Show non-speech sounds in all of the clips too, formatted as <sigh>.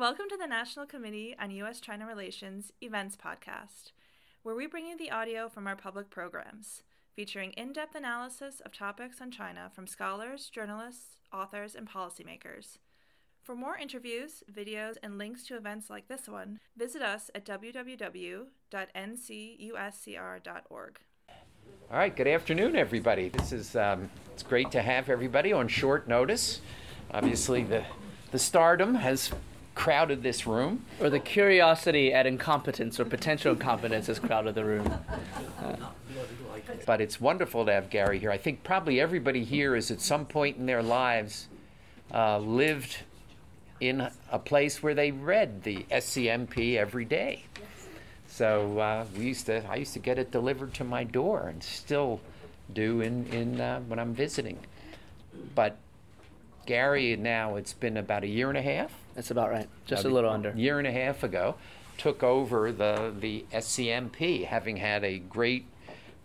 Welcome to the National Committee on U.S. China Relations Events Podcast, where we bring you the audio from our public programs, featuring in depth analysis of topics on China from scholars, journalists, authors, and policymakers. For more interviews, videos, and links to events like this one, visit us at www.ncuscr.org. All right, good afternoon, everybody. This is um, it's great to have everybody on short notice. Obviously, the the stardom has crowded this room. Or the curiosity at incompetence or potential incompetence has crowded the room. Uh, but it's wonderful to have Gary here. I think probably everybody here is at some point in their lives uh, lived in a place where they read the SCMP every day. So uh, we used to, I used to get it delivered to my door, and still do in in uh, when I'm visiting. But Gary, now it's been about a year and a half. That's about right. Just a little under. A year and a half ago, took over the the SCMP, having had a great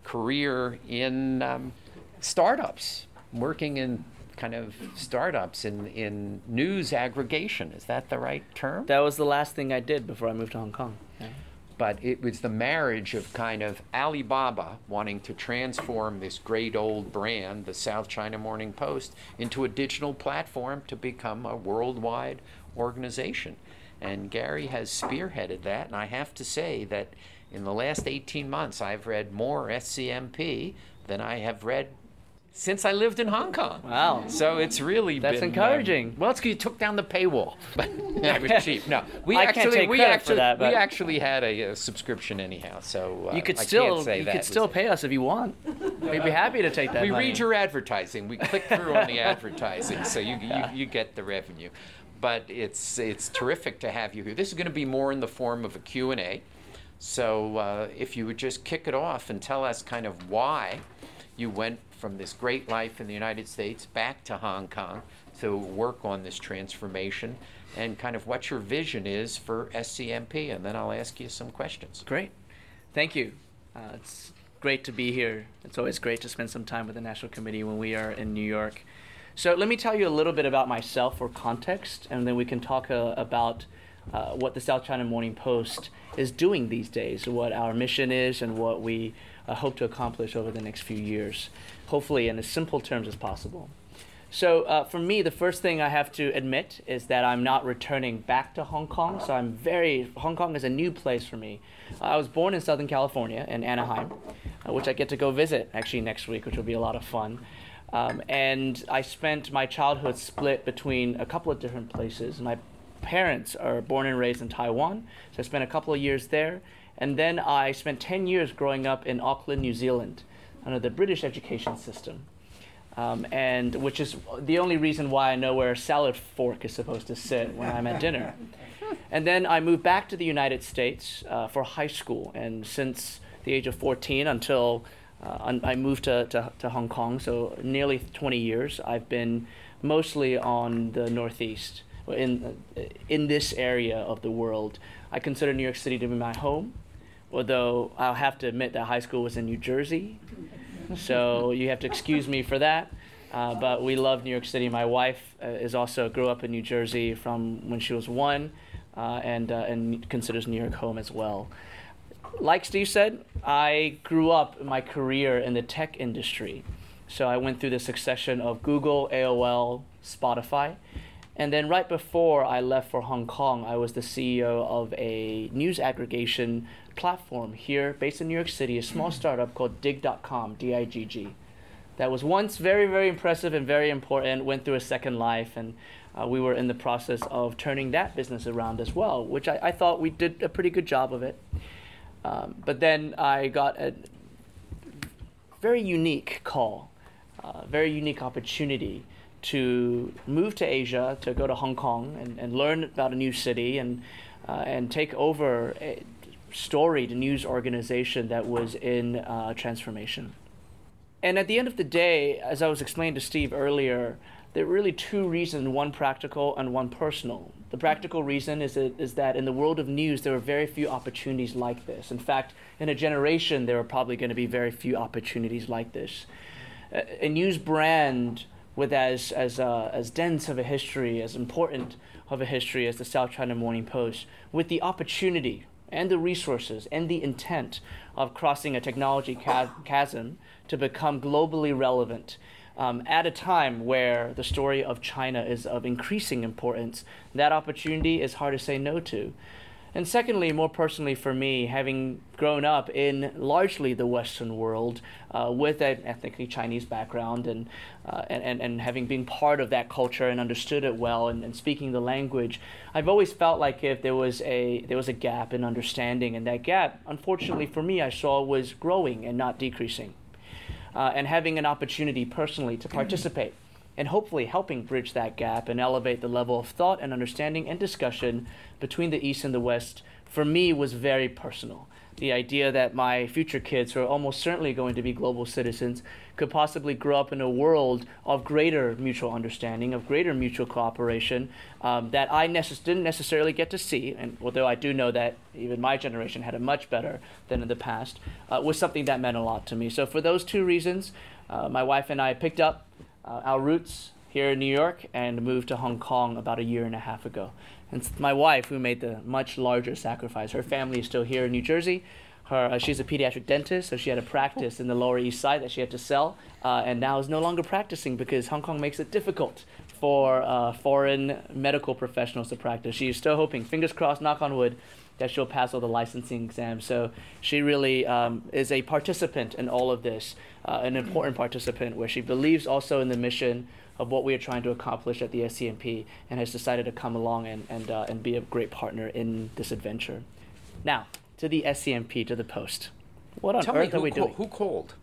career in um, startups, working in kind of startups in in news aggregation. Is that the right term? That was the last thing I did before I moved to Hong Kong. Yeah. But it was the marriage of kind of Alibaba wanting to transform this great old brand, the South China Morning Post, into a digital platform to become a worldwide organization. And Gary has spearheaded that. And I have to say that in the last 18 months, I've read more SCMP than I have read since I lived in Hong Kong. Wow. So it's really That's been, encouraging. Um, well, it's because you took down the paywall, <laughs> but it was <laughs> cheap. No, we actually can't take we actually that, we actually had a, uh subscription anyhow. So uh, You could still you could still pay us if you want. We'd be happy to take that. we money. read your advertising. We click through on the <laughs> advertising, so you, you you get the revenue. But it's it's terrific to have you here. This is going to be more in the form of a Q and A. So uh, if you would just kick it off and tell us kind of why you went from this great life in the United States back to Hong Kong to work on this transformation, and kind of what your vision is for SCMP, and then I'll ask you some questions. Great. Thank you. Uh, it's great to be here. It's always great to spend some time with the National Committee when we are in New York. So let me tell you a little bit about myself for context, and then we can talk uh, about uh, what the South China Morning Post is doing these days, what our mission is, and what we uh, hope to accomplish over the next few years, hopefully in as simple terms as possible. So uh, for me, the first thing I have to admit is that I'm not returning back to Hong Kong. So I'm very Hong Kong is a new place for me. I was born in Southern California in Anaheim, uh, which I get to go visit actually next week, which will be a lot of fun. Um, and I spent my childhood split between a couple of different places. My parents are born and raised in Taiwan, so I spent a couple of years there. And then I spent 10 years growing up in Auckland, New Zealand, under the British education system um, and which is the only reason why I know where a salad fork is supposed to sit when I'm at dinner. <laughs> And then I moved back to the United States uh, for high school, and since the age of 14 until uh, I moved to, to, to Hong Kong, so nearly 20 years, I've been mostly on the Northeast, in, in this area of the world. I consider New York City to be my home, although I'll have to admit that high school was in New Jersey, <laughs> so you have to excuse me for that. Uh, but we love New York City. My wife uh, is also grew up in New Jersey from when she was one, uh, and uh, and considers New York home as well. Like Steve said, I grew up my career in the tech industry, so I went through the succession of Google, AOL, Spotify, and then right before I left for Hong Kong, I was the CEO of a news aggregation platform here based in New York City, a small startup called Digg.com, D I G G. That was once very, very impressive and very important, went through a second life, and uh, we were in the process of turning that business around as well, which I, I thought we did a pretty good job of it. Um, but then I got a very unique call, uh, very unique opportunity to move to Asia, to go to Hong Kong and, and learn about a new city and, uh, and take over a storied news organization that was in uh, transformation. And at the end of the day, as I was explaining to Steve earlier, there are really two reasons one practical and one personal. The practical reason is, that is that in the world of news, there are very few opportunities like this. In fact, in a generation, there are probably going to be very few opportunities like this. A, a news brand with as as uh, as dense of a history, as important of a history as the South China Morning Post, with the opportunity and the resources and the intent of crossing a technology chasm to become globally relevant. Um, at a time where the story of China is of increasing importance, that opportunity is hard to say no to. And secondly, more personally for me, having grown up in largely the Western world uh, with an ethnically Chinese background and, uh, and, and, and having been part of that culture and understood it well and, and speaking the language, I've always felt like if there was a there was a gap in understanding, and that gap, unfortunately for me, I saw was growing and not decreasing. Uh, and having an opportunity personally to participate and hopefully helping bridge that gap and elevate the level of thought and understanding and discussion between the East and the West, for me, was very personal. The idea that my future kids, who are almost certainly going to be global citizens, could possibly grow up in a world of greater mutual understanding, of greater mutual cooperation um, that I necess- didn't necessarily get to see. And although I do know that even my generation had it much better than in the past, uh, was something that meant a lot to me. So, for those two reasons, uh, my wife and I picked up uh, our roots here in New York and moved to Hong Kong about a year and a half ago. And it's my wife who made the much larger sacrifice. Her family is still here in New Jersey. Her, uh, she's a pediatric dentist, so she had a practice in the Lower East Side that she had to sell, uh, and now is no longer practicing because Hong Kong makes it difficult for uh, foreign medical professionals to practice. She's still hoping, fingers crossed, knock on wood, that she'll pass all the licensing exams. So she really um, is a participant in all of this, uh, an important participant where she believes also in the mission of what we are trying to accomplish at the SCMP and has decided to come along and, and, uh, and be a great partner in this adventure. Now, to the SCMP, to the Post. What on Tell earth me, are we doing? who called?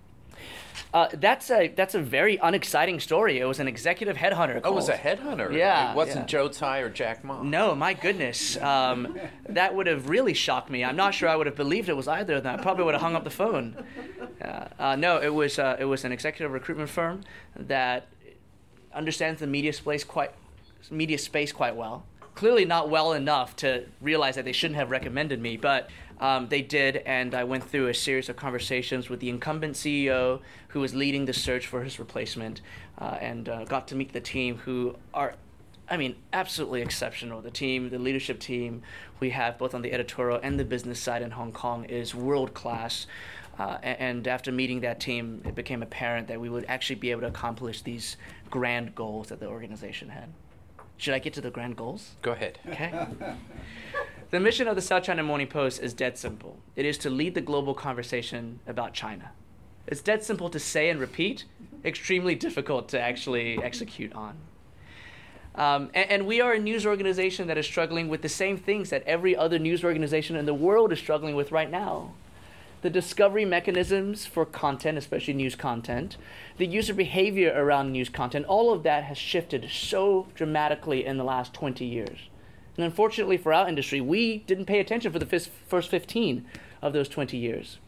Uh, that's a that's a very unexciting story. It was an executive headhunter. Oh, it was a headhunter. Yeah, It wasn't yeah. Joe Tsai or Jack Ma. No, my goodness, um, that would have really shocked me. I'm not sure I would have believed it was either of them. I probably would have hung up the phone. Uh, uh, no, it was uh, it was an executive recruitment firm that understands the media space quite media space quite well. Clearly not well enough to realize that they shouldn't have recommended me, but um, they did, and I went through a series of conversations with the incumbent CEO who was leading the search for his replacement, uh, and uh, got to meet the team who are I mean, absolutely exceptional. The team, the leadership team we have both on the editorial and the business side in Hong Kong is world class. Uh, and after meeting that team, it became apparent that we would actually be able to accomplish these grand goals that the organization had. Should I get to the grand goals? Go ahead. Okay. <laughs> the mission of the South China Morning Post is dead simple. It is to lead the global conversation about China. It's dead simple to say and repeat, extremely difficult to actually execute on. Um, and, and we are a news organization that is struggling with the same things that every other news organization in the world is struggling with right now. The discovery mechanisms for content, especially news content, the user behavior around news content, all of that has shifted so dramatically in the last 20 years. And unfortunately for our industry, we didn't pay attention for the fis- first 15 of those 20 years.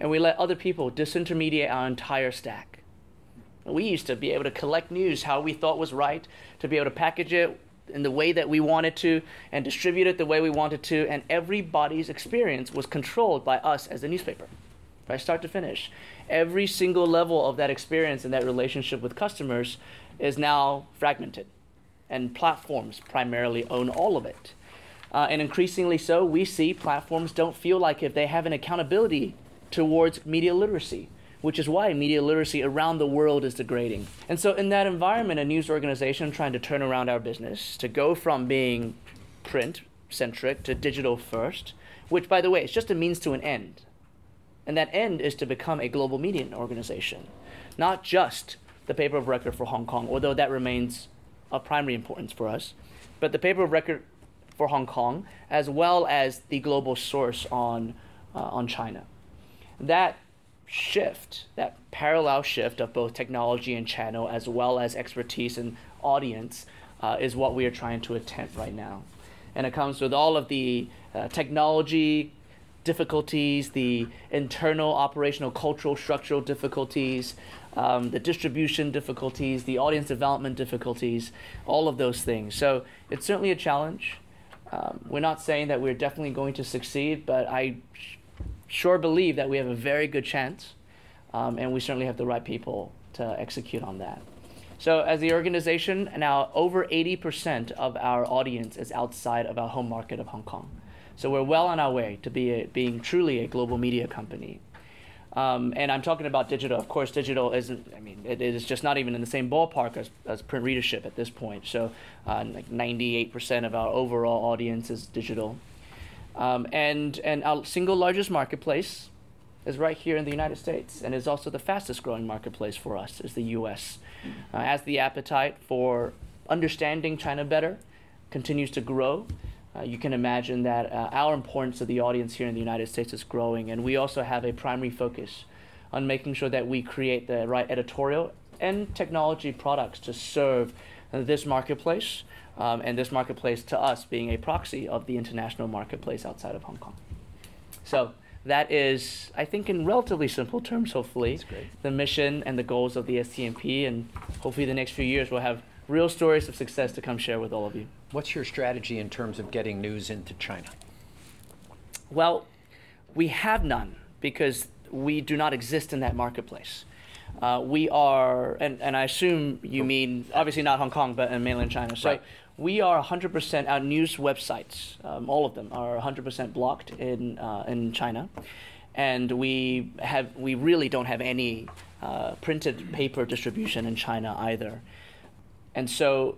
And we let other people disintermediate our entire stack. We used to be able to collect news how we thought was right, to be able to package it in the way that we wanted to, and distribute it the way we wanted to, and everybody's experience was controlled by us as a newspaper, right, start to finish. Every single level of that experience and that relationship with customers is now fragmented, and platforms primarily own all of it. Uh, and increasingly so, we see platforms don't feel like if they have an accountability towards media literacy, which is why media literacy around the world is degrading. And so, in that environment, a news organization trying to turn around our business to go from being print centric to digital first, which, by the way, is just a means to an end. And that end is to become a global media organization, not just the paper of record for Hong Kong, although that remains of primary importance for us, but the paper of record for Hong Kong, as well as the global source on, uh, on China. That shift, that parallel shift of both technology and channel, as well as expertise and audience, uh, is what we are trying to attempt right now. And it comes with all of the uh, technology difficulties, the internal operational, cultural, structural difficulties, um, the distribution difficulties, the audience development difficulties, all of those things. So it's certainly a challenge. Um, we're not saying that we're definitely going to succeed, but I sh- sure believe that we have a very good chance, um, and we certainly have the right people to execute on that. So, as the organization, now over 80% of our audience is outside of our home market of Hong Kong. So, we're well on our way to be a, being truly a global media company. Um, and I'm talking about digital. Of course, digital isn't, I mean, it is just not even in the same ballpark as, as print readership at this point. So, uh, like 98% of our overall audience is digital. Um, and, and our single largest marketplace is right here in the United States and is also the fastest growing marketplace for us is the US. Uh, as the appetite for understanding China better continues to grow, uh, you can imagine that uh, our importance to the audience here in the United States is growing, and we also have a primary focus on making sure that we create the right editorial and technology products to serve this marketplace, um, and this marketplace to us being a proxy of the international marketplace outside of Hong Kong. So that is, I think, in relatively simple terms, hopefully, the mission and the goals of the SCMP, and hopefully the next few years we'll have real stories of success to come share with all of you. What's your strategy in terms of getting news into China? Well, we have none because we do not exist in that marketplace. Uh, we are, and, and I assume you mean obviously not Hong Kong, but in mainland China. So Right. we are 100%, our news websites, um, all of them are 100% blocked in, uh, in China. And we, have, we really don't have any uh, printed paper distribution in China either. And so,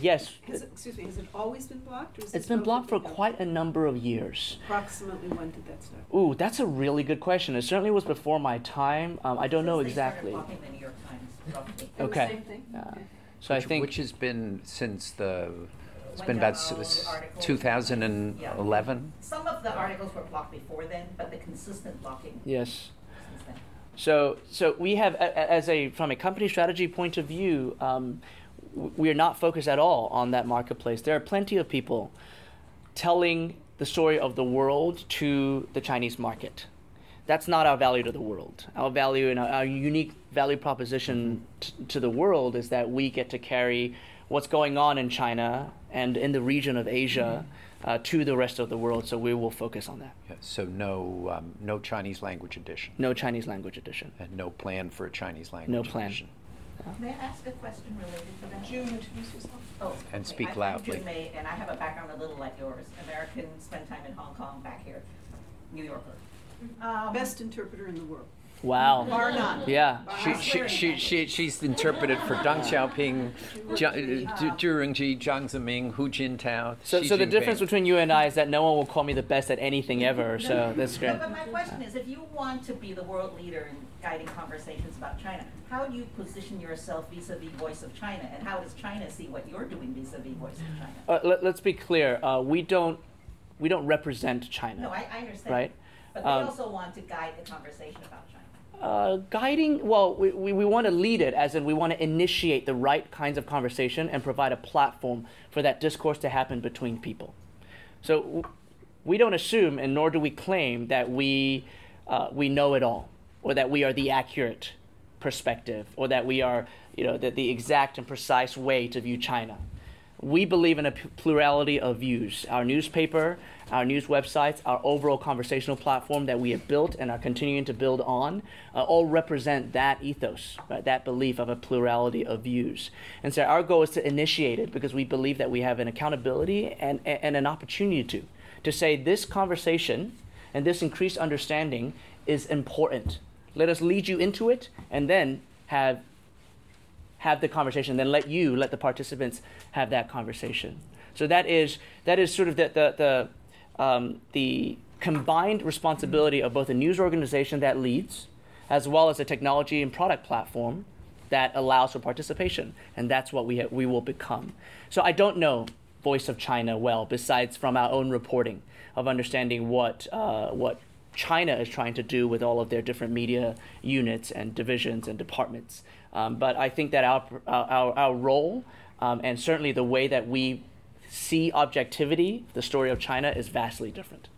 yes, Has it, excuse me, has it always been blocked? Or is it's this been blocked for relatively quite a number of years. Approximately when did that start? Ooh, that's a really good question. It certainly was before my time. Um, I don't know Since they exactly. blocking the New York Times, roughly. Okay. Same thing? Uh, Okay. So I think which has been since the, it's Wen Jiabao been about s- s- article. 2011? Some of the articles were blocked before then, but the consistent blocking yes. since then. So so we have a- a- as a from a company strategy point of view, um, w- we are not focused at all on that marketplace. There are plenty of people telling the story of the world to the Chinese market. That's not our value to the world. Our value and our, our unique value proposition t- to the world is that we get to carry what's going on in China and in the region of Asia uh, to the rest of the world. So we will focus on that. Yeah, So no, um, no Chinese language edition, No Chinese language edition. and no plan for a Chinese language No plan. edition. May I ask a question related to that? June, introduce yourself. Oh, And okay. speak I'm- loudly. I'm June Mei, and I have a background a little like yours. American, spent time in Hong Kong, back here, New Yorker. Um, Best interpreter in the world. Wow. Bar none. Yeah. She, she, she, she, she's interpreted for Deng Xiaoping, Jia- uh, Du- Du Jiang Zemin, Hu Jintao. So, so the difference between you and I is that no one will call me the best at anything ever. So that's No, great. but my question is, if you want to be the world leader in guiding conversations about China, how do you position yourself vis-à-vis Voice of China, and how does China see what you're doing vis-à-vis Voice of China? Uh, let, let's be clear. Uh, we don't we don't represent China. No, I, I understand. Right. But they Um, also want to guide the conversation about China. Uh, guiding, well, we, we, we want to lead it, as in we want to initiate the right kinds of conversation and provide a platform for that discourse to happen between people. So we don't assume, and nor do we claim, that we, uh, we know it all, or that we are the accurate perspective, or that we are, you know, the, the exact and precise way to view China. We believe in a plurality of views. Our newspaper, our news websites, our overall conversational platform that we have built and are continuing to build on, uh, all represent that ethos, right? that belief of a plurality of views. And so our goal is to initiate it because we believe that we have an accountability and, and and an opportunity to, to say this conversation and this increased understanding is important. Let us lead you into it and then have have the conversation, then let you, let the participants have that conversation. So that is that is sort of the the the, um, the combined responsibility of both a news organization that leads, as well as a technology and product platform that allows for participation, and that's what we ha- we will become. So I don't know Voice of China well, besides from our own reporting of understanding what uh, what China is trying to do with all of their different media units and divisions and departments. Um, but I think that our, our, our role um, and certainly the way that we see objectivity, the story of China, is vastly different.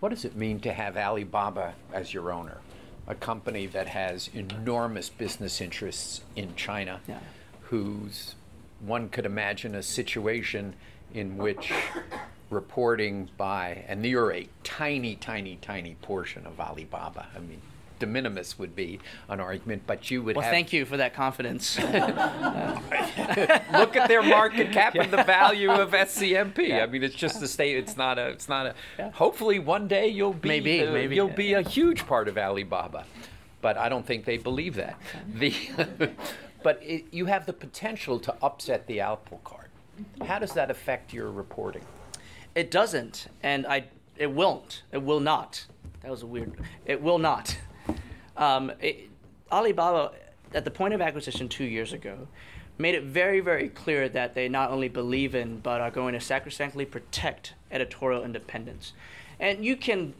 What does it mean to have Alibaba as your owner? A company that has enormous business interests in China, Yeah. whose one could imagine a situation in which reporting by, and you're a tiny, tiny, tiny portion of Alibaba. I mean, de minimis would be an argument, but you would Well, have. thank you for that confidence. <laughs> <laughs> Look at their market cap and the value of SCMP. I mean, it's just a state. It's not a. It's not a. Yeah. Hopefully, one day you'll be. Maybe, the- maybe, you'll be a huge part of Alibaba, but I don't think they believe that. The, <laughs> but it, you have the potential to upset the apple cart. How does that affect your reporting? It doesn't, and I it won't. It will not. That was a weird. It will not. Um, it, Alibaba, at the point of acquisition two years ago, made it very, very clear that they not only believe in but are going to sacrosanctly protect editorial independence. And you can.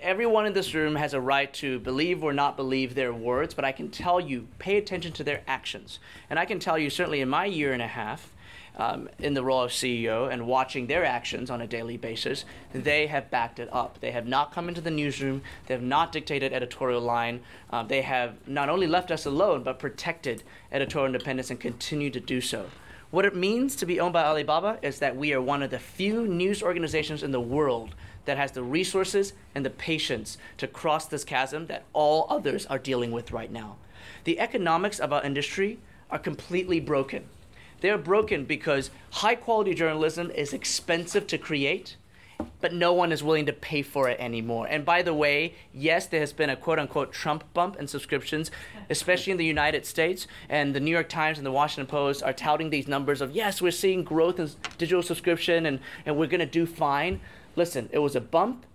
Everyone in this room has a right to believe or not believe their words, but I can tell you, pay attention to their actions. And I can tell you, certainly in my year and a half, um, in the role of CEO and watching their actions on a daily basis, they have backed it up. They have not come into the newsroom. They have not dictated editorial line. Uh, they have not only left us alone, but protected editorial independence and continue to do so. What it means to be owned by Alibaba is that we are one of the few news organizations in the world that has the resources and the patience to cross this chasm that all others are dealing with right now. The economics of our industry are completely broken. They're broken because high quality journalism is expensive to create, but no one is willing to pay for it anymore. And by the way, yes, there has been a quote unquote Trump bump in subscriptions, especially in the United States. And the New York Times and the Washington Post are touting these numbers of, yes, we're seeing growth in digital subscription and, and we're going to do fine. Listen, it was a bump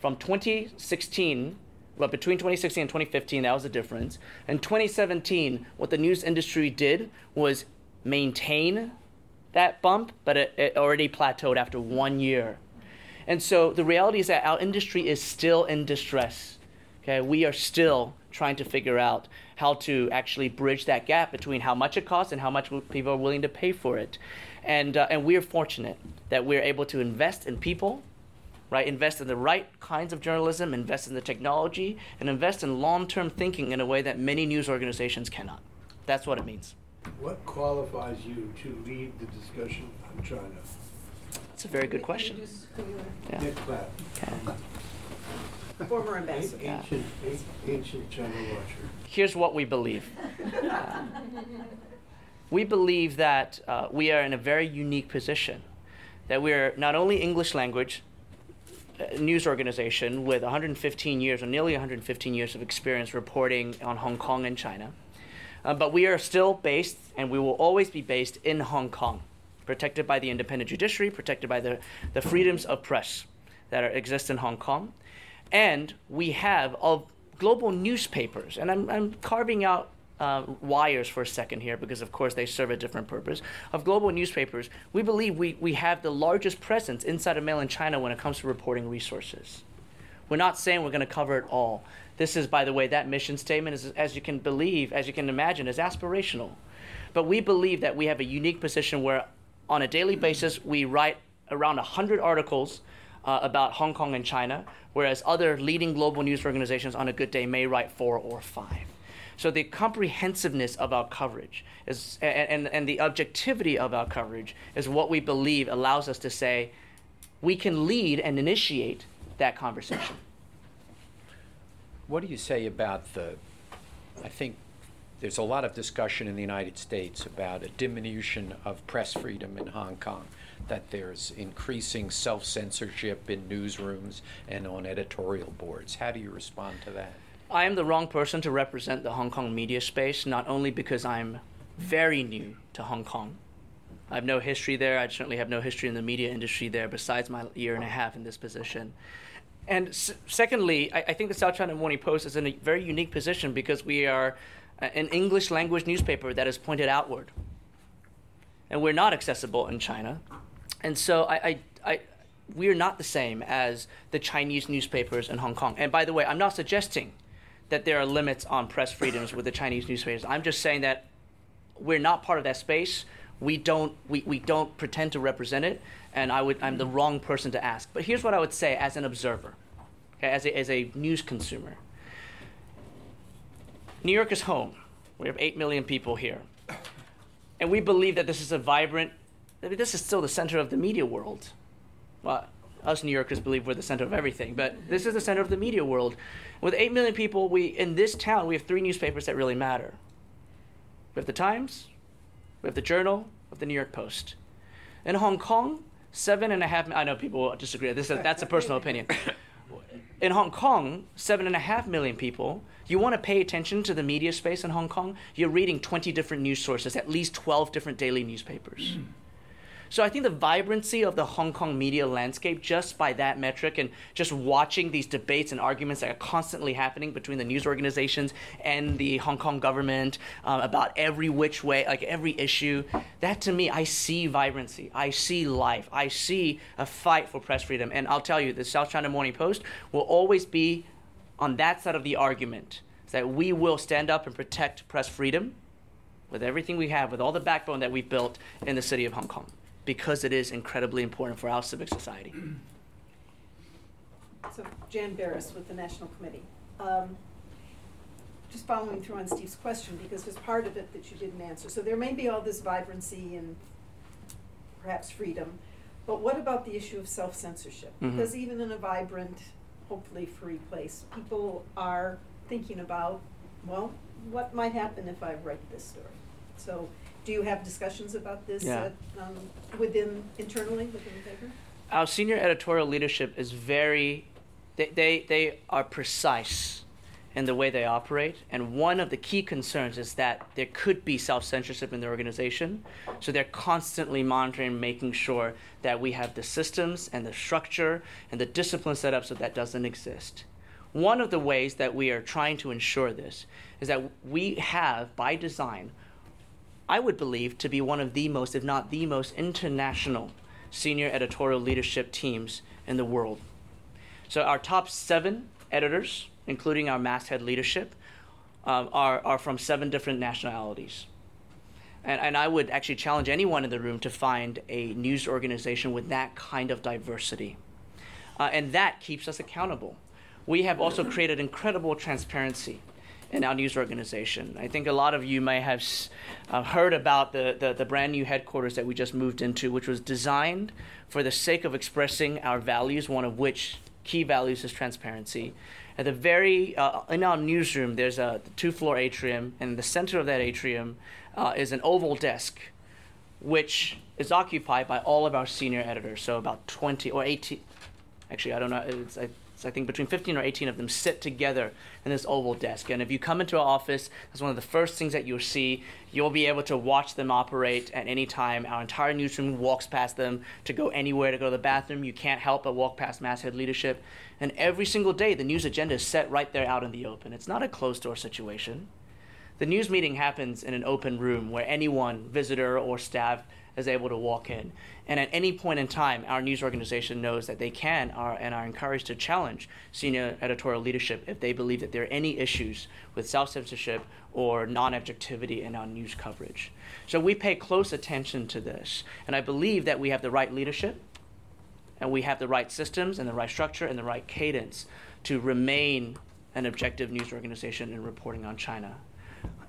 from 2016 but between 2016 and 2015 that was the difference in 2017 what the news industry did was maintain that bump but it, it already plateaued after one year and so the reality is that our industry is still in distress okay we are still trying to figure out how to actually bridge that gap between how much it costs and how much people are willing to pay for it and uh, and we're fortunate that we're able to invest in people right? Invest in the right kinds of journalism, invest in the technology, and invest in long term thinking in a way that many news organizations cannot. That's what it means. What qualifies you to lead the discussion on China? That's a very good question. Introduce who you Yeah. Nick Platt, are. Former ambassador. ancient, an- ancient China watcher. Here's what we believe. Uh, we believe that uh, we are in a very unique position, that we're not only English language uh, news organization with 115 years or nearly 115 years of experience reporting on Hong Kong and China, uh, but we are still based and we will always be based in Hong Kong, protected by the independent judiciary, protected by the, the freedoms of press that are, exist in Hong Kong. And we have of global newspapers, and I'm, I'm carving out uh, wires for a second here because, of course, they serve a different purpose. Of global newspapers, we believe we, we have the largest presence inside of mainland China when it comes to reporting resources. We're not saying we're going to cover it all. This is, by the way, that mission statement is, as you can believe, as you can imagine, is aspirational. But we believe that we have a unique position where, on a daily basis, we write around 100 articles uh, about Hong Kong and China, whereas other leading global news organizations on a good day may write four or five. So the comprehensiveness of our coverage is, and, and, and the objectivity of our coverage is what we believe allows us to say we can lead and initiate that conversation. What do you say about the? I think there's a lot of discussion in the United States about a diminution of press freedom in Hong Kong, that there's increasing self censorship in newsrooms and on editorial boards. How do you respond to that? I am the wrong person to represent the Hong Kong media space, not only because I'm very new to Hong Kong. I have no history there. I certainly have no history in the media industry there besides my year and a half in this position. And s- secondly, I, I think the South China Morning Post is in a very unique position because we are uh, an English language newspaper that is pointed outward. And we're not accessible in China. And so I, I, we're not the same as the Chinese newspapers in Hong Kong. And by the way, I'm not suggesting that there are limits on press freedoms with the Chinese newspapers. I'm just saying that we're not part of that space. We don't we, we don't pretend to represent it, and I would I'm the wrong person to ask. But here's what I would say as an observer, okay, as a, as a news consumer. New York is home. We have eight million people here, and we believe that this is a vibrant. I mean, this is still the center of the media world. Well, us New Yorkers believe we're the center of everything, but this is the center of the media world. With 8 million people, we in this town, we have three newspapers that really matter. We have the Times, we have the Journal, we have the New York Post. In Hong Kong, seven and a half. I know people will disagree. This is, that's a personal opinion. <laughs> In Hong Kong, seven and a half million people. You want to pay attention to the media space in Hong Kong? You're reading 20 different news sources, at least 12 different daily newspapers. Hmm. So I think the vibrancy of the Hong Kong media landscape, just by that metric, and just watching these debates and arguments that are constantly happening between the news organizations and the Hong Kong government um, about every which way, like every issue, that to me, I see vibrancy. I see life. I see a fight for press freedom. And I'll tell you, the South China Morning Post will always be on that side of the argument that we will stand up and protect press freedom with everything we have, with all the backbone that we've built in the city of Hong Kong because it is incredibly important for our civic society. So Jan Berris with the National Committee. Um, Just following through on Steve's question, because there's part of it that you didn't answer. So there may be all this vibrancy and perhaps freedom, but what about the issue of self-censorship? Mhm. Because even in a vibrant, hopefully free place, people are thinking about, well, what might happen if I write this story? So do you have discussions about this Yeah. at, um, within, internally within the paper? Our senior editorial leadership is very, they, they, they are precise in the way they operate. And one of the key concerns is that there could be self censorship in the organization. So they're constantly monitoring, making sure that we have the systems and the structure and the discipline set up so that doesn't exist. One of the ways that we are trying to ensure this is that we have, by design, I would believe to be one of the most, if not the most, international senior editorial leadership teams in the world. So our top seven editors, including our masthead leadership, um, are, are from seven different nationalities. And, and I would actually challenge anyone in the room to find a news organization with that kind of diversity. Uh, and that keeps us accountable. We have also created incredible transparency in our news organization. I think a lot of you may have uh, heard about the, the, the brand new headquarters that we just moved into, which was designed for the sake of expressing our values, one of which key values is transparency. At the very, uh, in our newsroom, there's a two floor atrium, and in the center of that atrium uh, is an oval desk, which is occupied by all of our senior editors, so about 20 or 18, actually, I don't know, I, I think between 15 or 18 of them sit together in this oval desk. And if you come into our office, that's one of the first things that you'll see. You'll be able to watch them operate at any time. Our entire newsroom walks past them to go anywhere, to go to the bathroom. You can't help but walk past masthead leadership. And every single day, the news agenda is set right there out in the open. It's not a closed door situation. The news meeting happens in an open room where anyone, visitor or staff, is able to walk in. And at any point in time, our news organization knows that they can are, and are encouraged to challenge senior editorial leadership if they believe that there are any issues with self censorship or non objectivity in our news coverage. So we pay close attention to this. And I believe that we have the right leadership and we have the right systems and the right structure and the right cadence to remain an objective news organization in reporting on China.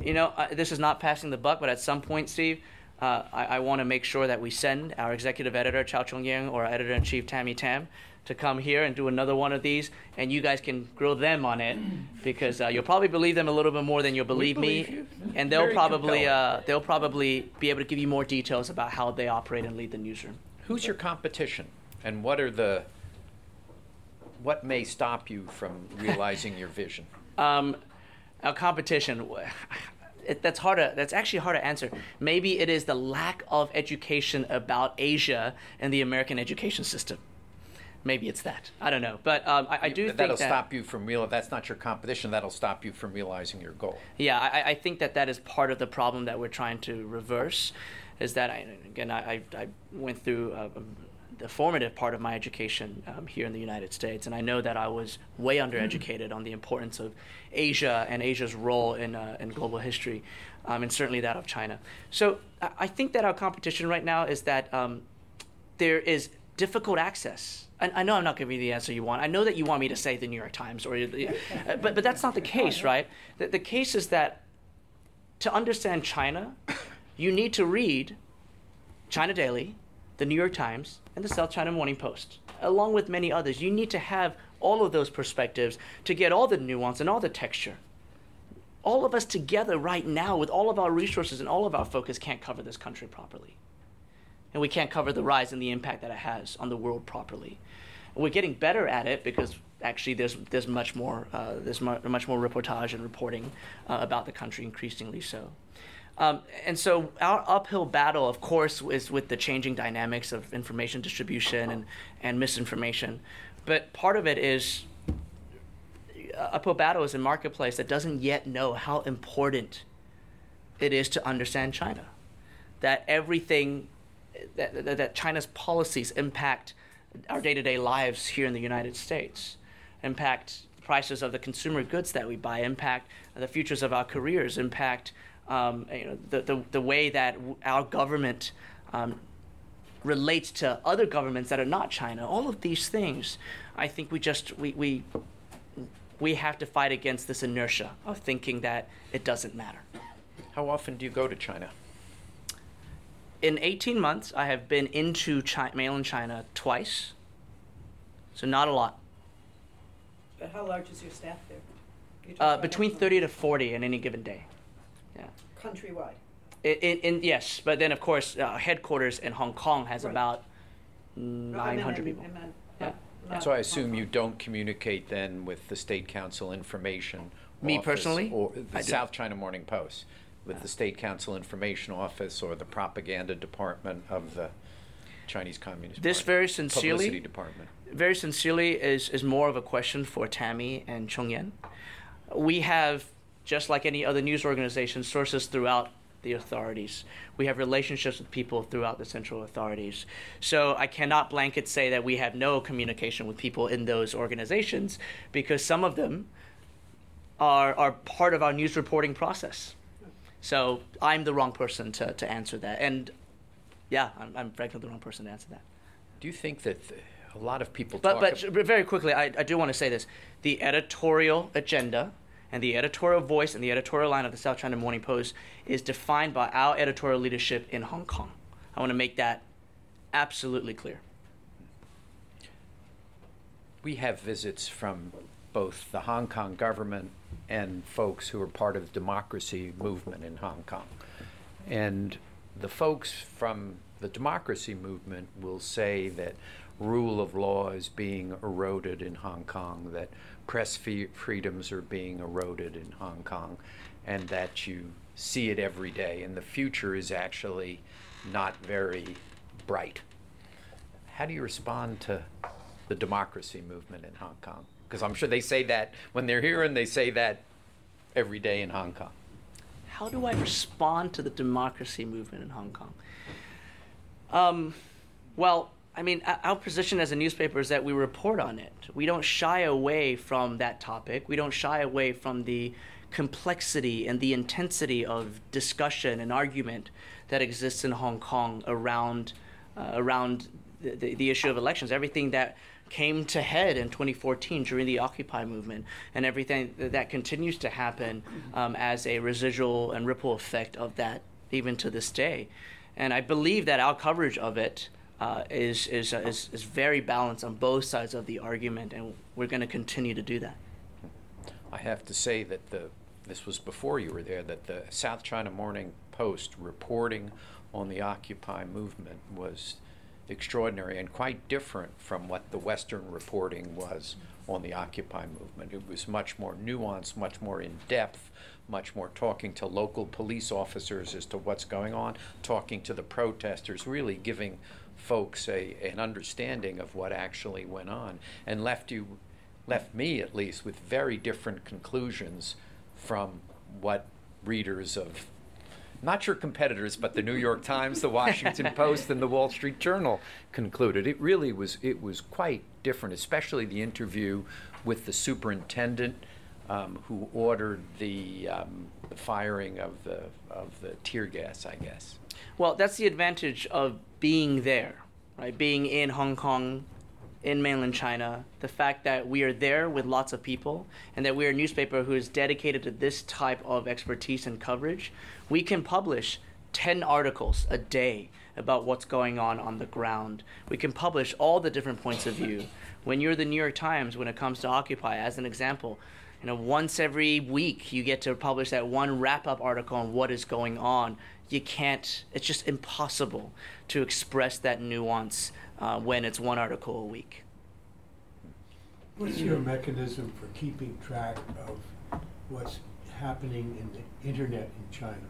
You know, uh, this is not passing the buck, but at some point, Steve, uh, I, I want to make sure that we send our executive editor, Chow Chung-yan, or our editor in chief, Tammy Tam, to come here and do another one of these, and you guys can grill them on it because uh, you'll probably believe them a little bit more than you'll believe, believe me, you. and they'll Very probably uh, they'll probably be able to give you more details about how they operate and lead the newsroom. Who's your competition, and what are the what may stop you from realizing your vision? Um, our competition. It, that's hard to, That's actually hard to answer. Maybe it is the lack of education about Asia and the American education system. Maybe it's that. I don't know, but um, I, I do think that'll stop you from real. That's not your competition. That'll stop you from realizing your goal. Yeah, I, I think that that is part of the problem that we're trying to reverse. Is that I, again I, I went through um, the formative part of my education um, here in the United States, and I know that I was way undereducated on the importance of Asia and Asia's role in uh, in global history, um, and certainly that of China. So I, think that our competition right now is that um, there is difficult access. I, I know I'm not giving you the answer you want. I know that you want me to say the New York Times, or, uh, but but that's not the case, <laughs> right? The, the case is that to understand China, you need to read China Daily, the New York Times, and the South China Morning Post, along with many others. You need to have all of those perspectives to get all the nuance and all the texture. All of us together right now, with all of our resources and all of our focus, can't cover this country properly. And we can't cover the rise and the impact that it has on the world properly. We're getting better at it because actually there's, there's much more uh, there's mu- much more reportage and reporting uh, about the country increasingly so. Um, and so our uphill battle, of course, is with the changing dynamics of information distribution and, and misinformation. But part of it is uh, uphill battle is a marketplace that doesn't yet know how important it is to understand China. That everything, that, that, that China's policies impact our day to day lives here in the United States, impact prices of the consumer goods that we buy, impact the futures of our careers, impact um, you know, the, the, the way that our government um, relates to other governments that are not China. All of these things, I think we just we, we we have to fight against this inertia of thinking that it doesn't matter. How often do you go to China? In 18 months, I have been into China, mainland China twice, so not a lot. But how large is your staff there? Uh, between 30 to 40 in any given day. Yeah. Countrywide. In, in, in yes, but then of course uh, headquarters in Hong Kong has Right. about No, I meant 900 in- people. I meant Yeah. not- not So I assume you don't communicate then with the State Council Information Me Office personally? Or I the do. South China Morning Post, with the State Council Information Office or the Propaganda Department of the Chinese Communist This Party. very sincerely- Publicity Department. very sincerely is, is more of a question for Tammy and Chung-yan. We have, just like any other news organization, sources throughout the authorities. We have relationships with people throughout the central authorities. So I cannot blanket say that we have no communication with people in those organizations because some of them are, are part of our news reporting process. So I'm the wrong person to, to answer that. And yeah, I'm, I'm frankly the wrong person to answer that. Do you think that th- a lot of people But talk but ab- very quickly, I, I do want to say this: the editorial agenda and the editorial voice and the editorial line of the South China Morning Post is defined by our editorial leadership in Hong Kong. I want to make that absolutely clear. we have visits from both the Hong Kong government and folks who are part of the democracy movement in Hong Kong. And the folks from the democracy movement will say that rule of law is being eroded in Hong Kong, that press fee- freedoms are being eroded in Hong Kong, and that you see it every day, and the future is actually not very bright. How do you respond to the democracy movement in Hong Kong? Because I'm sure they say that when they're here and they say that every day in Hong Kong. How do I respond to the democracy movement in Hong Kong? Um, well, I mean, our position as a newspaper is that we report on it. We don't shy away from that topic. We don't shy away from the complexity and the intensity of discussion and argument that exists in Hong Kong around uh, around the, the, issue of elections. Everything that came to head in 2014 during the Occupy movement, and everything that, that continues to happen um, as a residual and ripple effect of that, even to this day. And I believe that our coverage of it uh, is is, uh, is is very balanced on both sides of the argument, and we're going to continue to do that. I have to say that the this was before you were there that the South China Morning Post reporting on the Occupy movement was extraordinary and quite different from what the Western reporting was on the Occupy movement. It was much more nuanced, much more in depth, much more talking to local police officers as to what's going on, talking to the protesters, really giving folks a, an understanding of what actually went on, and left you left me at least with very different conclusions from what readers of not your competitors but the New York Times, the Washington <laughs> Post and the Wall Street Journal concluded. It really was it was quite different, especially the interview with the superintendent um, who ordered the, um, the firing of the of the tear gas, I guess. Well, that's the advantage of being there, right? Being in Hong Kong, in mainland China, the fact that we are there with lots of people and that we are a newspaper who is dedicated to this type of expertise and coverage, we can publish 10 articles a day about what's going on on the ground. We can publish all the different points of view. When you're the New York Times, when it comes to Occupy, as an example, you know, once every week you get to publish that one wrap-up article on what is going on. You can't. It's just impossible to express that nuance uh, when it's one article a week. What's your mechanism for keeping track of what's happening in the internet in China?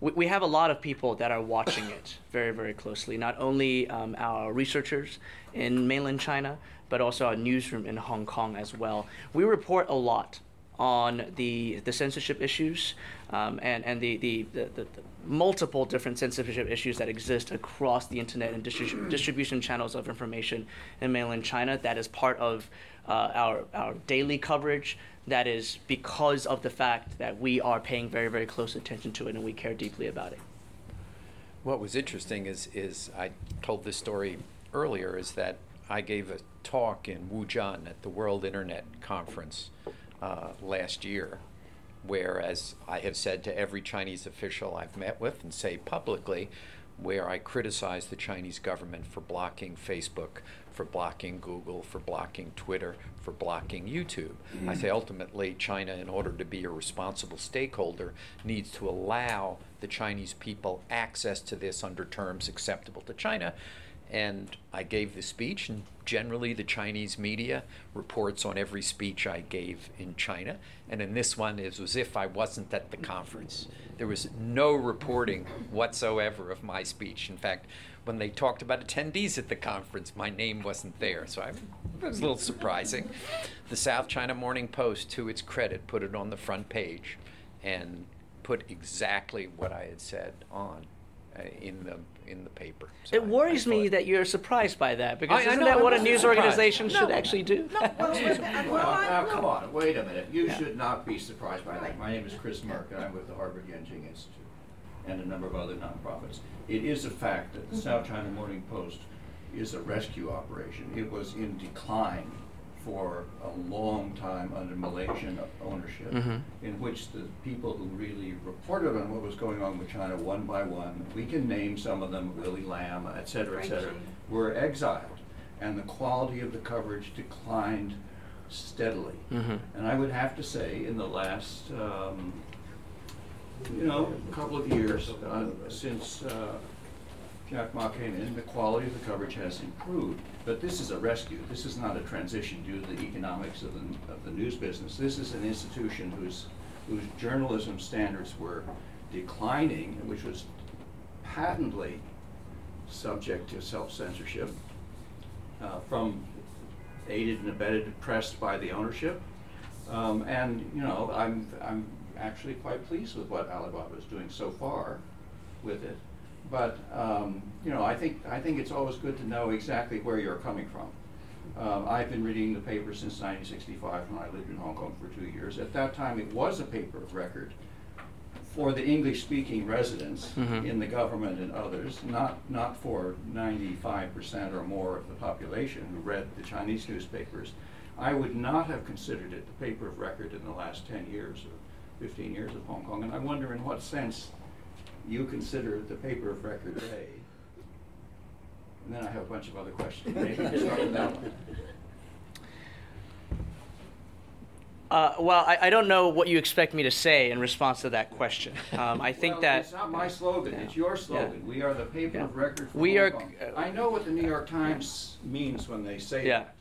we, we have a lot of people that are watching it very, very closely. Not only um, our researchers in mainland China, but also our newsroom in Hong Kong as well. We report a lot on the, the censorship issues um, and, and the, the, the, the, multiple different censorship issues that exist across the internet and distribu- distribution channels of information in mainland China. That is part of uh, our, our daily coverage that is because of the fact that we are paying very, very close attention to it and we care deeply about it. What was interesting is, is I told this story earlier, is that I gave a talk in Wuzhen at the World Internet Conference uh, last year, where, as I have said to every Chinese official I've met with and say publicly, where I criticize the Chinese government for blocking Facebook, for blocking Google, for blocking Twitter, for blocking YouTube. Mm. I say ultimately, China, in order to be a responsible stakeholder, needs to allow the Chinese people access to this under terms acceptable to China. And I gave the speech, and generally the Chinese media reports on every speech I gave in China. And in this one, it was as if I wasn't at the conference. There was no reporting whatsoever of my speech. In fact, when they talked about attendees at the conference, my name wasn't there. So I, it was a little surprising. The South China Morning Post, to its credit, put it on the front page and put exactly what I had said on in the in the paper. So it worries I, I me that you're surprised by that because I, isn't that what a news surprised. organization no, should actually do? No, well, well, now, <laughs> come on, wait a minute. You yeah. should not be surprised by that. My name is Chris Murck, and I'm with the Harvard Yenching Institute and a number of other nonprofits. It is a fact that the mm-hmm. South China Morning Post is a rescue operation. It was in decline for a long time under Malaysian ownership, mm-hmm. in which the people who really reported on what was going on with China one by one, we can name some of them, Willie Lam, et cetera, et cetera, were exiled. And the quality of the coverage declined steadily. Mm-hmm. And I would have to say, in the last, um, you know, couple of years, uh, since uh, Jack Ma came in, the quality of the coverage has improved. But this is a rescue. This is not a transition due to the economics of the, of the news business. This is an institution whose, whose journalism standards were declining, which was patently subject to self-censorship uh, from aided and abetted press by the ownership. Um, and, you know, I'm, I'm actually quite pleased with what Alibaba is doing so far with it. But um, you know, I think I think it's always good to know exactly where you're coming from. Um, I've been reading the paper since 1965 when I lived in Hong Kong for two years. At that time, it was a paper of record for the English-speaking residents mm-hmm. in the government and others, not not for 95% or more of the population who read the Chinese newspapers. I would not have considered it the paper of record in the last 10 years or 15 years of Hong Kong, and I wonder in what sense you consider the paper of record A. And then I have a bunch of other questions. Maybe start with that one. <laughs> Uh, well, I, I, don't know what you expect me to say in response to that question. Um, I think well, that it's not my slogan; yeah. it's your slogan. Yeah. We are the paper yeah. of record. we are. Uh, I know what the New York Times means when they say that,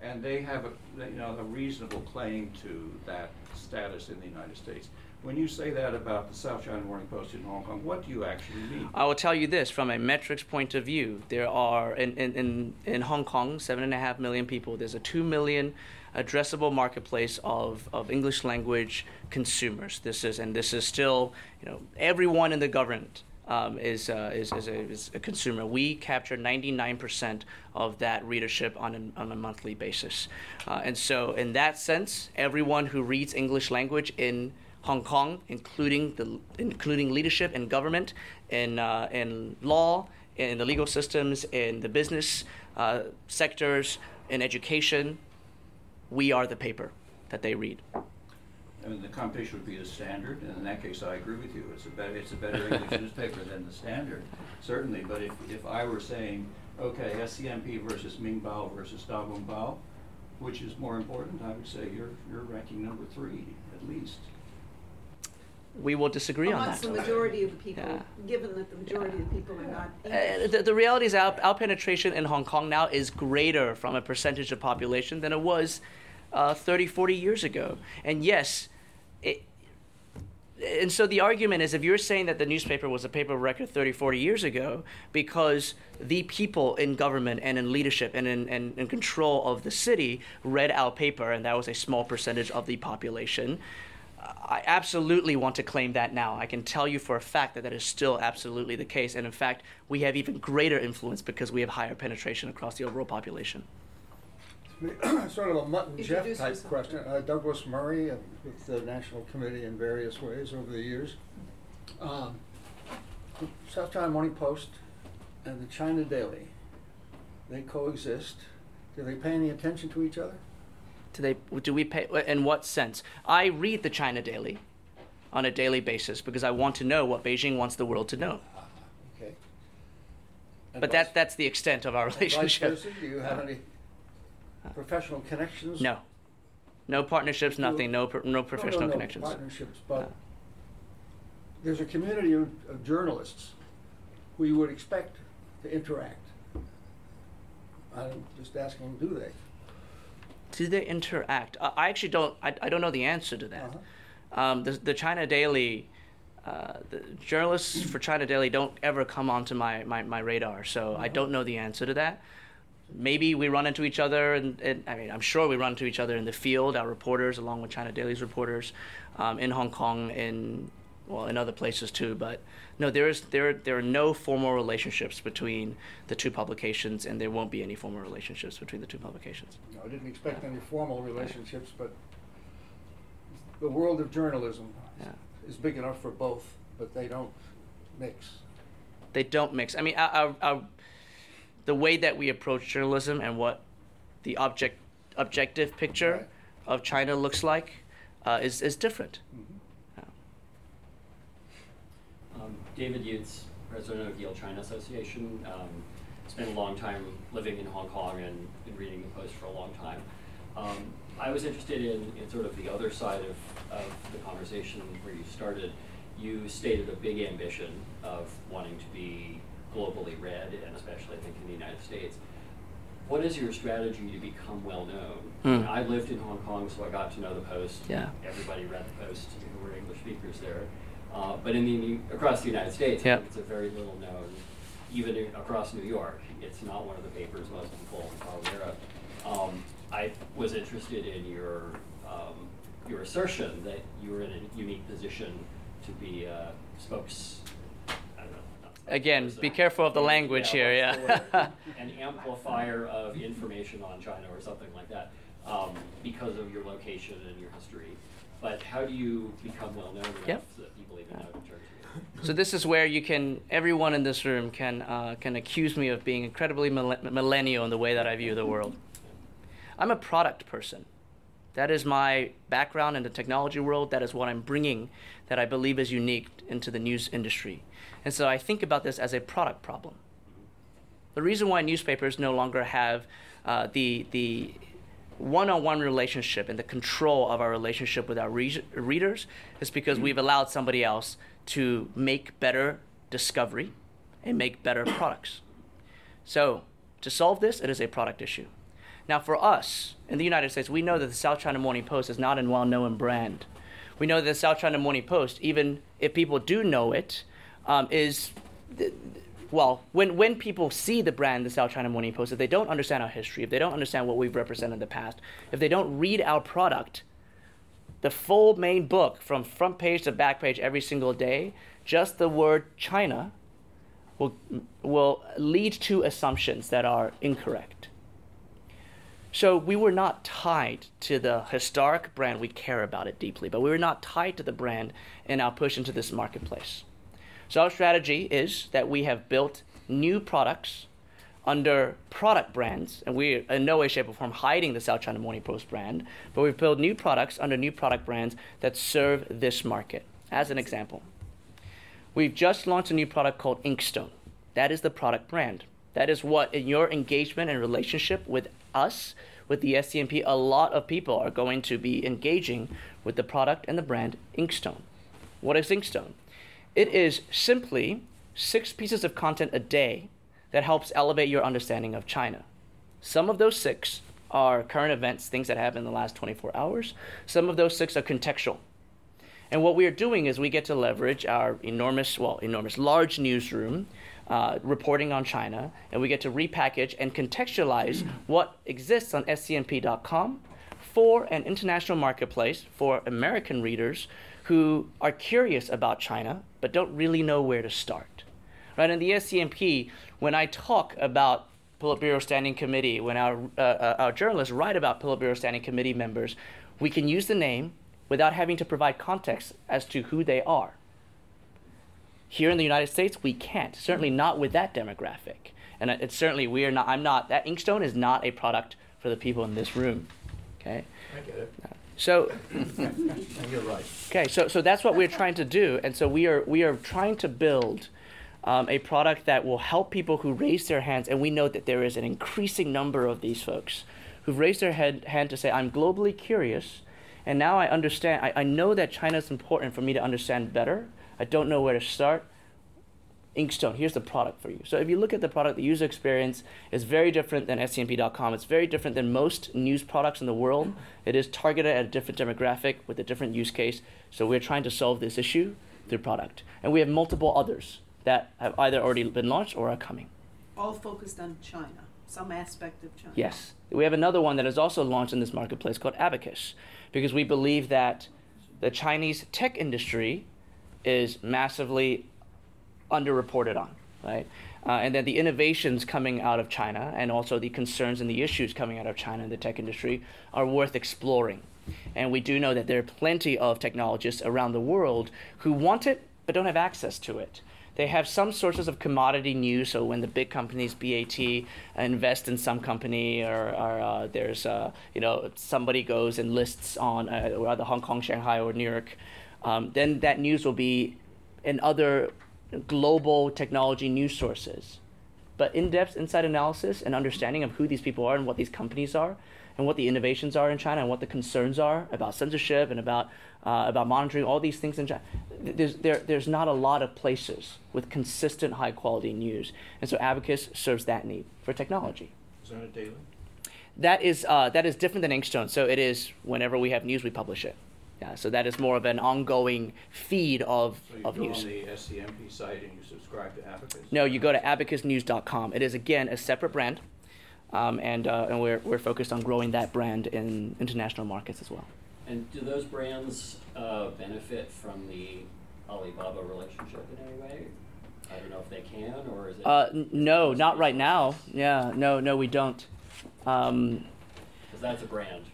and they have a you know a reasonable claim to that status in the United States. When you say that about the South China Morning Post in Hong Kong, what do you actually mean? I will tell you this from a metrics point of view. There are, in, in, in, Hong Kong, seven and a half million people. There's a two million addressable marketplace of, of English language consumers. This is, and this is still, you know, everyone in the government um, is, uh, is, is, a, is, a, consumer. We capture 99% of that readership on on a monthly basis. Uh, and so, in that sense, everyone who reads English language in Hong Kong, including the including leadership and government, in uh, in law, in the legal systems, in the business uh, sectors, in education. We are the paper that they read. I mean, the competition would be the standard, and in that case, I agree with you. It's a better, it's a better <laughs> English newspaper than the standard, certainly. But if, if I were saying, okay, SCMP versus Ming Mingbao versus Da Bao, which is more important, I would say you're, you're ranking number three, at least. We will disagree on that. the majority of the people, Yeah. given that the majority of the people are not Uh, the, the reality is our, our penetration in Hong Kong now is greater from a percentage of population than it was uh, 30, 40 years ago. And yes, it, and so the argument is if you're saying that the newspaper was a paper of record 30, 40 years ago because the people in government and in leadership and in, and in control of the city read our paper and that was a small percentage of the population, I absolutely want to claim that now. I can tell you for a fact that that is still absolutely the case. And in fact, we have even greater influence because we have higher penetration across the overall population. <clears throat> Sort of a Mutt and Jeff type yourself. question. Uh, Douglas Murray uh, with the National Committee in various ways over the years. Um, the South China Morning Post and the China Daily, they coexist. Do they pay any attention to each other? Do they? Do we pay? In what sense? I read the China Daily on a daily basis because I want to know what Beijing wants the world to know. Okay. And But that that's the extent of our Vice relationship. versa, do you have any professional connections? No, no partnerships, nothing. No no No, no, professional no connections. Partnerships, but there's a community of, of journalists who you would expect to interact. I'm just asking, do they? Do they interact? Uh, I actually don't. I, I don't know the answer to that. Uh-huh. Um, the, the China Daily, uh, the journalists for China Daily don't ever come onto my, my, my radar, so I don't know the answer to that. Maybe we run into each other, and, and I mean, I'm sure we run into each other in the field, our reporters, along with China Daily's reporters, um, in Hong Kong, in well, in other places too. But no, there is there there are no formal relationships between the two publications, and there won't be any formal relationships between the two publications. No, I didn't expect any formal relationships, but the world of journalism Yeah. is big enough for both, but they don't mix. they don't mix. I mean, our, our, the way that we approach journalism and what the object objective picture Right. of China looks like uh, is is different. Um, David Youtz, president of Yale China Association. Um, spent a long time living in Hong Kong and been reading the Post for a long time. Um, I was interested in, in sort of the other side of, of the conversation where you started. You stated a big ambition of wanting to be globally read, and especially I think in the United States. What is your strategy to become well known? Hmm. I lived in Hong Kong, so I got to know the Post. Yeah. Everybody read the Post who were English speakers there. Uh, but in the across the United States, think it's a very little known. Even in, across New York, it's not one of the papers most people are aware of. Um, I was interested in your um, your assertion that you were in a unique position to be a spokes. Know. Again, be careful of the language here, yeah. the word? an amplifier of information on China or something like that, um, because of your location and your history. But how do you become well known enough Yep. so that people even know to turn to you? So this is where you can everyone in this room can uh, can accuse me of being incredibly mille- millennial in the way that I view the world. I'm a product person. That is my background in the technology world. That is what I'm bringing that I believe is unique into the news industry. And so I think about this as a product problem. The reason why newspapers no longer have uh, the, the one-on-one relationship and the control of our relationship with our re- readers is because we've allowed somebody else to make better discovery and make better products. So, to solve this, it is a product issue. Now, for us in the United States, we know that the South China Morning Post is not a well known brand. We know that the South China Morning Post, even if people do know it, um, is well, when, when people see the brand, the South China Morning Post, if they don't understand our history, if they don't understand what we've represented in the past, if they don't read our product, the full main book from front page to back page every single day, just the word China will, will lead to assumptions that are incorrect. So we were not tied to the historic brand. We care about it deeply, but we were not tied to the brand in our push into this marketplace. So our strategy is that we have built new products under product brands, and we're in no way, shape, or form hiding the South China Morning Post brand, but we've built new products under new product brands that serve this market. As an example, we've just launched a new product called Inkstone. That is the product brand. That is what, in your engagement and relationship with us, with the SCMP, a lot of people are going to be engaging with the product and the brand Inkstone. What is Inkstone? It is simply six pieces of content a day that helps elevate your understanding of China. Some of those six are current events, things that happened in the last 24 hours. Some of those six are contextual. And what we are doing is we get to leverage our enormous, well, enormous, large newsroom uh, reporting on China, and we get to repackage and contextualize what exists on scmp.com for an international marketplace for American readers who are curious about China but don't really know where to start. Right? In the SCMP, when I talk about Politburo Standing Committee, when our, uh, uh, our journalists write about Politburo Standing Committee members, we can use the name without having to provide context as to who they are. Here in the United States, we can't. Certainly not with that demographic. And it's certainly we are not. I'm not. That Inkstone is not a product for the people in this room. Okay. I get it. So. <laughs> You're right. Okay. So so that's what we're trying to do, and so we are we are trying to build. Um, a product that will help people who raise their hands, and we know that there is an increasing number of these folks who've raised their head, hand to say, I'm globally curious, and now I understand, I, I know that China is important for me to understand better. I don't know where to start. Inkstone, here's the product for you. So if you look at the product, the user experience is very different than scmp.com. It's very different than most news products in the world. It is targeted at a different demographic with a different use case. So we're trying to solve this issue through product. And we have multiple others that have either already been launched or are coming. All focused on China, some aspect of China. Yes. We have another one that is also launched in this marketplace called Abacus, because we believe that the Chinese tech industry is massively underreported on, right? Uh, and then the innovations coming out of China and also the concerns and the issues coming out of China in the tech industry are worth exploring. And we do know that there are plenty of technologists around the world who want it but don't have access to it. They have some sources of commodity news. So when the big companies, BAT, invest in some company, or, or uh, there's uh, you know somebody goes and lists on uh, either Hong Kong, Shanghai, or New York, um, then that news will be in other global technology news sources. But in-depth inside analysis and understanding of who these people are and what these companies are, and what the innovations are in China and what the concerns are about censorship and about uh, about monitoring all these things in China. There's there there's not a lot of places with consistent high quality news, and so Abacus serves that need for technology. Is that a daily? That is uh, that is different than Inkstone. So it is whenever we have news, we publish it. Yeah, so that is more of an ongoing feed of, So you of go news. on the SCMP site and you subscribe to Abacus? No, you go to abacusnews.com. It is again a separate brand, um, and uh, and we're we're focused on growing that brand in international markets as well. And do those brands uh, benefit from the Alibaba relationship in any way? I don't know if they can, or is it? Uh, n- no, not right now. Yeah, no, no, we don't. Um, Because that's a brand.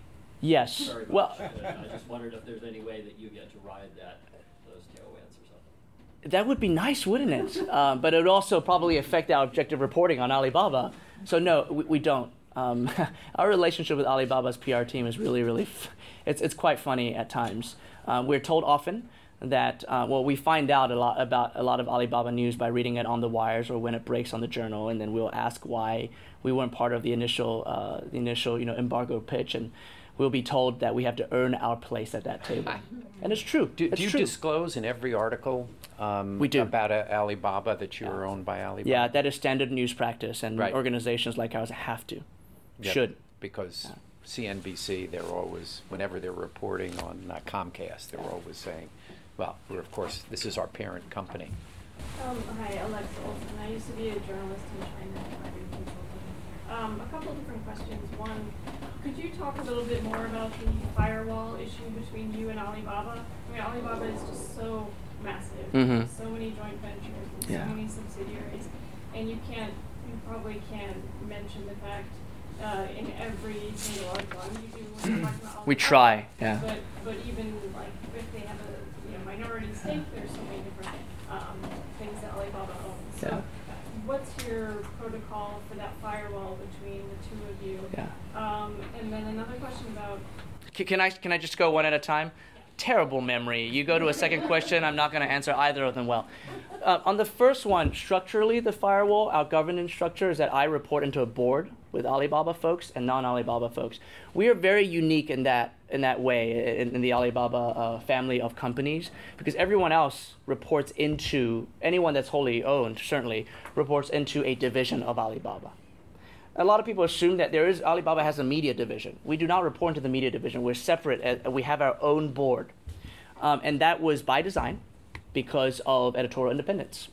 Yes. Much. Well, and I just wondered if there's any way that you get to ride that those tailwinds or something. that would be nice, wouldn't it? Um, <laughs> but it would also probably affect our objective reporting on Alibaba. So no, we, we don't. Um, <laughs> our relationship with Alibaba's PR team is really, really, f- it's, it's quite funny at times. Um, we're told often that, uh, well, we find out a lot about a lot of Alibaba news by reading it on the wires or when it breaks on the journal, and then we'll ask why we weren't part of the initial, uh, the initial, you know, embargo pitch, and we'll be told that we have to earn our place at that table. And it's true. Do, it's do you true. disclose in every article um, We do. about uh, Alibaba that you are owned by Alibaba? Yeah, that is standard news practice, and Right. organizations like ours have to, Yeah, should. Because CNBC, they're always, whenever they're reporting on uh, Comcast, they're always saying, well, we're, of course, this is our parent company. Um, hi, Alexa Olesen. I used to be a journalist in China and I do consulting. Um, a couple different questions. One, could you talk a little bit more about the firewall issue between you and Alibaba? I mean, Alibaba is just so massive. Mhm. So many joint ventures and Yeah. so many subsidiaries. And you can't, you probably can't mention the fact uh, in every single article. I mean, you do when you're talking about <clears throat> We try, yeah. But, but even like if they have a you know, minority stake, there's so many different um, things that Alibaba owns. So Yeah. What's your protocol for that firewall between the two of you? Yeah. Um, and then another question about C- Can I can I just go one at a time? Terrible memory. You go to a second question, I'm not going to answer either of them well. Uh, on the first one, structurally, the firewall, our governance structure is that I report into a board with Alibaba folks and non-Alibaba folks. We are very unique in that in that way in, in the Alibaba uh, family of companies because everyone else reports into anyone that's wholly owned. Certainly reports into a division of Alibaba a lot of people assume that there is Alibaba has a media division. We do not report to the media division. We're separate. Uh, we have our own board, um, and that was by design, because of editorial independence.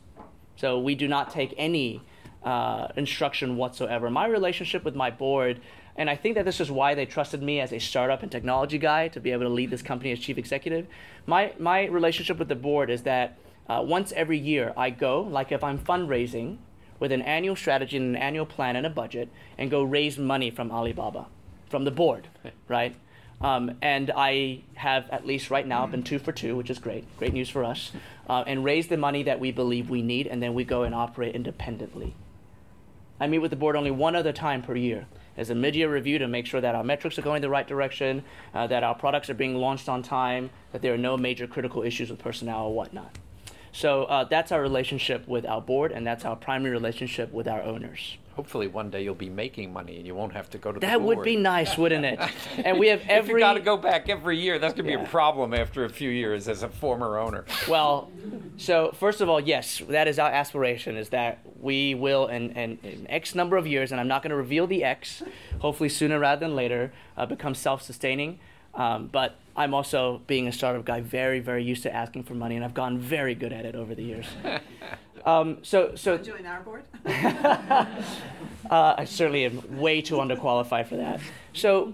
So we do not take any uh, instruction whatsoever. My relationship with my board, and I think that this is why they trusted me as a startup and technology guy to be able to lead this company as chief executive. My my relationship with the board is that uh, once every year I go, like if I'm fundraising with an annual strategy and an annual plan and a budget and go raise money from Alibaba, from the board, right? Um, and I have at least right now been two for two, which is great, great news for us, uh, and raise the money that we believe we need, and then we go and operate independently. I meet with the board only one other time per year as a mid-year review to make sure that our metrics are going the right direction, uh, that our products are being launched on time, that there are no major critical issues with personnel or whatnot. So uh, that's our relationship with our board, and that's our primary relationship with our owners. Hopefully, one day you'll be making money and you won't have to go to the That would be nice, wouldn't it? <laughs> And we have if every. you got to go back every year, that's going to be a problem after a few years as a former owner. Well, so first of all, yes, that is our aspiration. Is that we will in, in, in X number of years, and I'm not going to reveal the X. Hopefully sooner rather than later, uh, become self-sustaining. Um, but I'm also being a startup guy, very very used to asking for money, and I've gotten very good at it over the years. <laughs> Um, so so Join our board? <laughs> <laughs> uh, I certainly am way too underqualified for that. So,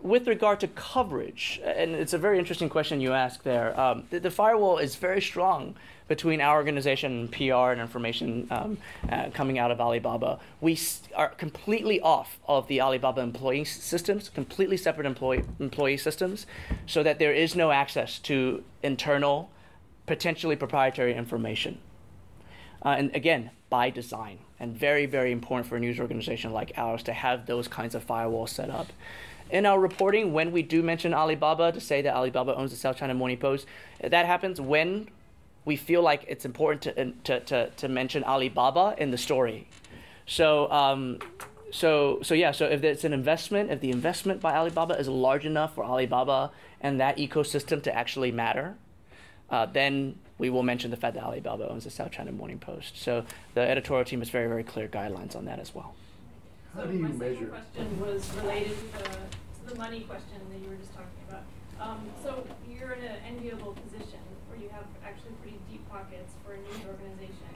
with regard to coverage, and it's a very interesting question you ask there, um, the, the firewall is very strong between our organization and PR and information um, uh, coming out of Alibaba. We s- are completely off of the Alibaba employee s- systems, completely separate employee, employee systems, so that there is no access to internal, potentially proprietary information. Uh, and again, by design, and very, very important for a news organization like ours to have those kinds of firewalls set up. In our reporting, when we do mention Alibaba, to say that Alibaba owns the South China Morning Post, that happens when we feel like it's important to, to, to, to mention Alibaba in the story. So, um, so, so yeah, so if it's an investment, if the investment by Alibaba is large enough for Alibaba and that ecosystem to actually matter, uh, then we will mention the fact that Ali Alibaba owns the South China Morning Post. So the editorial team has very, very clear guidelines on that as well. How So do you my measure? second question was related to the, to the money question that you were just talking about. Um, so you're in an enviable position where you have actually pretty deep pockets for a news organization.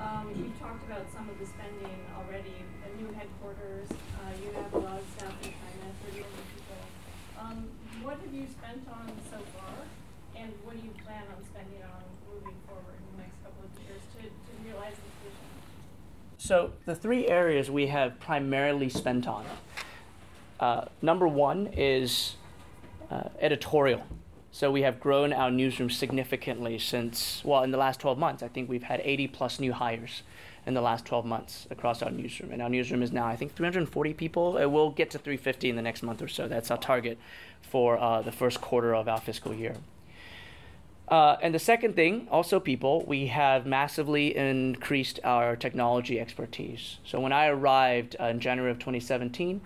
Um, you've talked about some of the spending already, the new headquarters, uh, you have a lot of staff in China, thirty million people. Um, what have you spent on so far, and what do you plan on spending on moving forward in the next couple of years to, to realize this vision? So the three areas we have primarily spent on. Uh, number one is uh, editorial. So we have grown our newsroom significantly since, well, in the last 12 months. I think we've had 80 plus new hires in the last 12 months across our newsroom. And our newsroom is now, I think, 340 people. It will get to 350 in the next month or so. That's our target for uh, the first quarter of our fiscal year. Uh, and the second thing, also people, we have massively increased our technology expertise. So when I arrived uh, in January of 2017,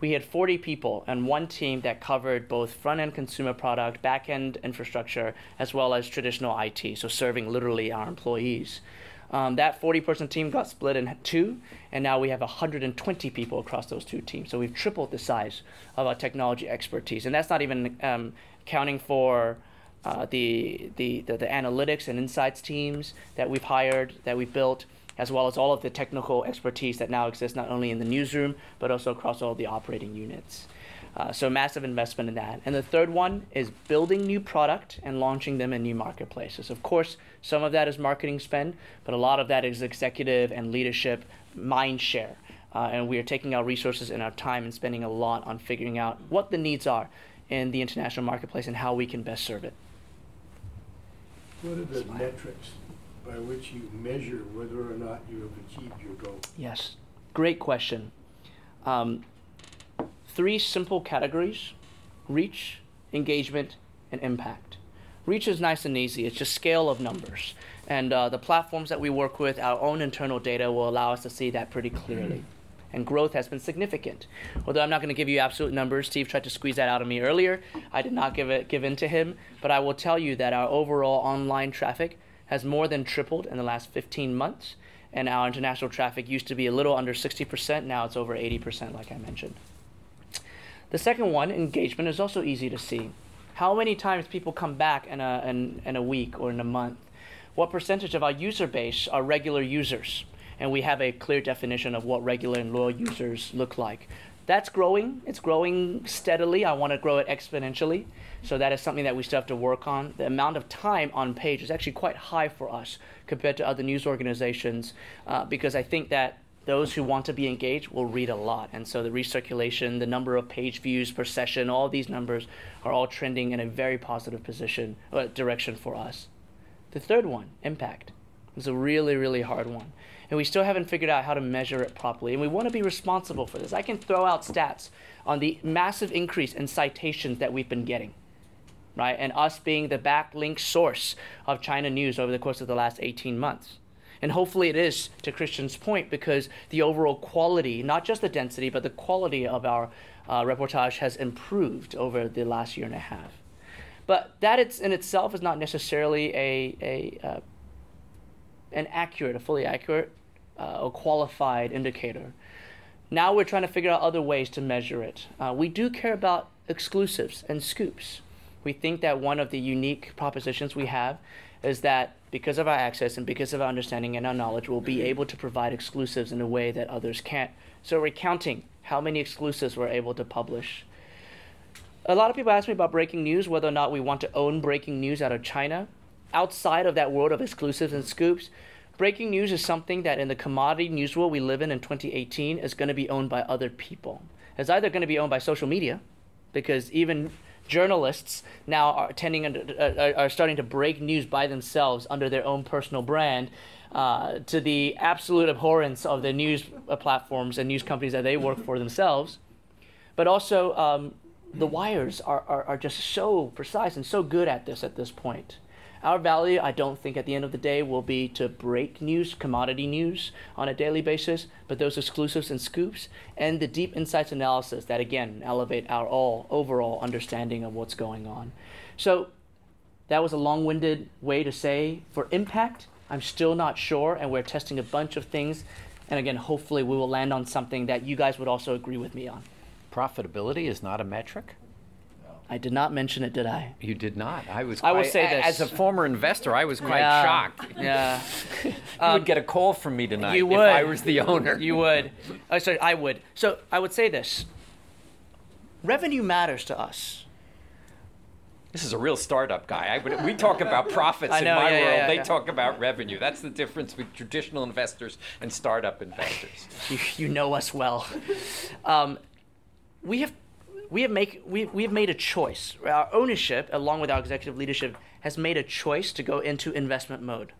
we had 40 people and one team that covered both front end consumer product, back end infrastructure, as well as traditional IT, so serving literally our employees. Um, that 40 person team got split in two, and now we have 120 people across those two teams. So we've tripled the size of our technology expertise. And that's not even um, counting for uh, the, the, the, the analytics and insights teams that we've hired, that we've built, as well as all of the technical expertise that now exists not only in the newsroom, but also across all the operating units. Uh, so massive investment in that. And the third one is building new product and launching them in new marketplaces. Of course, some of that is marketing spend, but a lot of that is executive and leadership mind share. Uh, and we are taking our resources and our time and spending a lot on figuring out what the needs are in the international marketplace and how we can best serve it. What are the metrics by which you measure whether or not you have achieved your goal? Yes, great question. Um, three simple categories reach, engagement, and impact. Reach is nice and easy, it's just scale of numbers. And uh, the platforms that we work with, our own internal data will allow us to see that pretty clearly. And growth has been significant. Although I'm not going to give you absolute numbers, Steve tried to squeeze that out of me earlier. I did not give it give in to him, but I will tell you that our overall online traffic has more than tripled in the last 15 months, and our international traffic used to be a little under 60%. Now it's over 80%, like I mentioned. The second one, engagement, is also easy to see. How many times people come back in a, in, in a week or in a month? What percentage of our user base are regular users? And we have a clear definition of what regular and loyal users look like. That's growing. It's growing steadily. I want to grow it exponentially. So that is something that we still have to work on. The amount of time on page is actually quite high for us compared to other news organizations uh, because I think that those who want to be engaged will read a lot. And so the recirculation, the number of page views per session, all these numbers are all trending in a very positive position uh, direction for us. The third one, impact, is a really, really hard one. And we still haven't figured out how to measure it properly. And we want to be responsible for this. I can throw out stats on the massive increase in citations that we've been getting, right? And us being the backlink source of China news over the course of the last 18 months. And hopefully it is, to Christian's point, because the overall quality, not just the density, but the quality of our uh, reportage has improved over the last year and a half. But that it's in itself is not necessarily a, a uh, an accurate, a fully accurate uh, or qualified indicator. Now we're trying to figure out other ways to measure it. Uh, we do care about exclusives and scoops. We think that one of the unique propositions we have is that because of our access and because of our understanding and our knowledge, we'll be able to provide exclusives in a way that others can't. So we're counting how many exclusives we're able to publish. A lot of people ask me about breaking news, whether or not we want to own breaking news out of China. Outside of that world of exclusives and scoops, breaking news is something that in the commodity news world we live in in 2018 is going to be owned by other people. It's either going to be owned by social media, because even journalists now are tending uh, are starting to break news by themselves under their own personal brand uh, to the absolute abhorrence of the news uh, platforms and news companies that they work for themselves but also um, the wires are, are, are just so precise and so good at this at this point our value, I don't think at the end of the day will be to break news, commodity news on a daily basis, but those exclusives and scoops and the deep insights analysis that again elevate our all overall understanding of what's going on. So that was a long-winded way to say for impact, I'm still not sure and we're testing a bunch of things and again hopefully we will land on something that you guys would also agree with me on. Profitability is not a metric? I did not mention it, did I? You did not. I was. I will say this. As a former investor, I was quite Yeah, shocked. <laughs> Yeah. <laughs> you Um, would get a call from me tonight you if would. I was the owner. You would. Oh, sorry, I would. So I would say this. Revenue matters to us. This is a real startup guy. I would, we talk about <laughs> profits I know, in my yeah, yeah, world. yeah, they yeah. talk about revenue. That's the difference with traditional investors and startup investors. You, you know us well. Um, we have we have make we we have made a choice. Our ownership, along with our executive leadership, has made a choice to go into investment mode.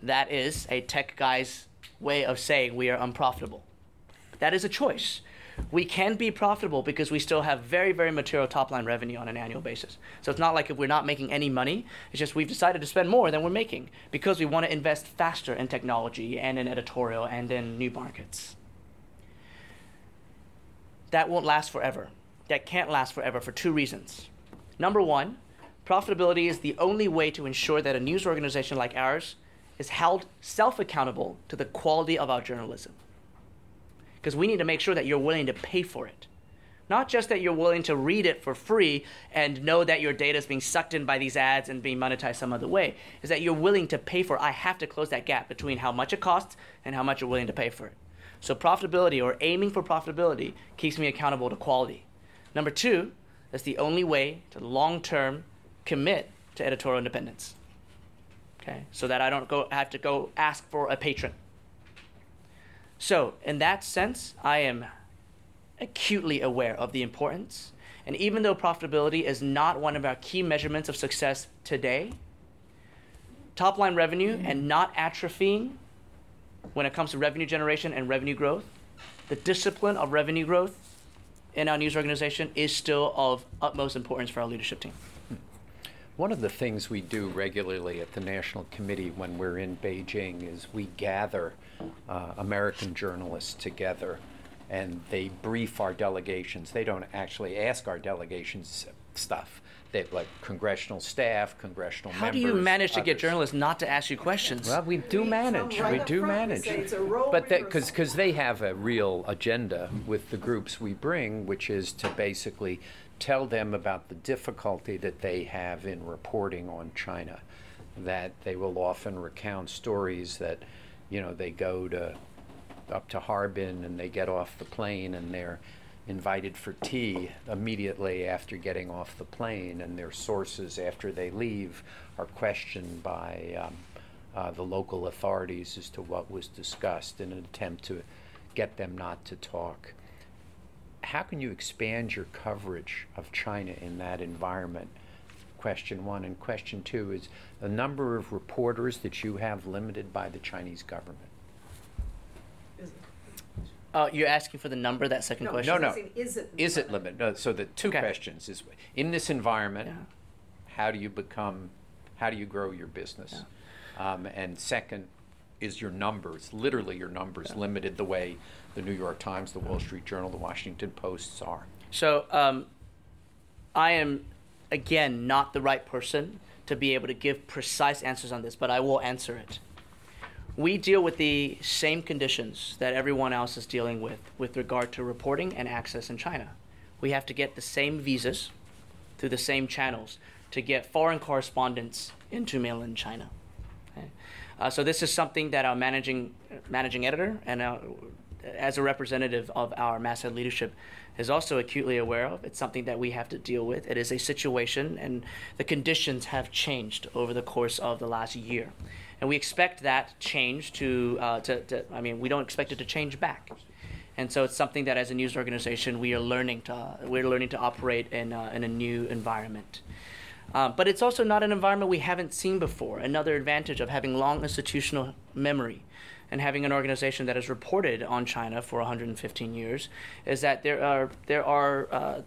That is a tech guy's way of saying we are unprofitable. That is a choice. We can be profitable because we still have very, very material top line revenue on an annual basis. So it's not like if we're not making any money, it's just we've decided to spend more than we're making because we want to invest faster in technology and in editorial and in new markets. That won't last forever. That can't last forever for two reasons. Number one, profitability is the only way to ensure that a news organization like ours is held self accountable to the quality of our journalism because we need to make sure that you're willing to pay for it. Not just that you're willing to read it for free and know that your data is being sucked in by these ads and being monetized some other way, is that you're willing to pay for I have to close that gap between how much it costs and how much you're willing to pay for it. So profitability or aiming for profitability keeps me accountable to quality. Number two, that's the only way to long term commit to editorial independence. Okay? So that I don't go have to go ask for a patron. So, in that sense, I am acutely aware of the importance. And even though profitability is not one of our key measurements of success today, top line revenue and not atrophying when it comes to revenue generation and revenue growth, the discipline of revenue growth in our news organization is still of utmost importance for our leadership team. One of the things we do regularly at the National Committee when we're in Beijing is we gather uh, American journalists together and they brief our delegations. They don't actually ask our delegations stuff. They have like congressional staff, congressional members. How members. do you manage to get others. journalists not to ask you questions? Well, we do manage. right we do manage. it's a role but because because they have a real agenda with the groups we bring, which is to basically tell them about the difficulty that they have in reporting on China. That they will often recount stories that, you know, they go to up to Harbin and they get off the plane and they're invited for tea immediately after getting off the plane, and their sources after they leave are questioned by um, uh, the local authorities as to what was discussed in an attempt to get them not to talk. How can you expand your coverage of China in that environment? Question one. And question two is the number of reporters that you have limited by the Chinese government. Is it- Uh, you're asking for the number, that second No, question? No, no. Is it? Is it limited? No, so the two Okay. questions is in this environment, Yeah. how do you become, how do you grow your business? Um, and second, is your numbers, literally your numbers, limited the way the New York Times, the Wall Street Journal, the Washington Posts are? So um, I am, again, not the right person to be able to give precise answers on this, but I will answer it. We deal with the same conditions that everyone else is dealing with with regard to reporting and access in China. We have to get the same visas through the same channels to get foreign correspondents into mainland China. Okay? Uh, so this is something that our managing managing editor and our, as a representative of our masthead leadership is also acutely aware of. It's something that we have to deal with. It is a situation, and the conditions have changed over the course of the last year, and we expect that change to, uh, to, to I mean, we don't expect it to change back. And so it's something that, as a news organization, we are learning to we're learning to operate in uh, in a new environment. Um, but it's also not an environment we haven't seen before. Another advantage of having long institutional memory and having an organization that has reported on China for 115 years is that there are there are uh,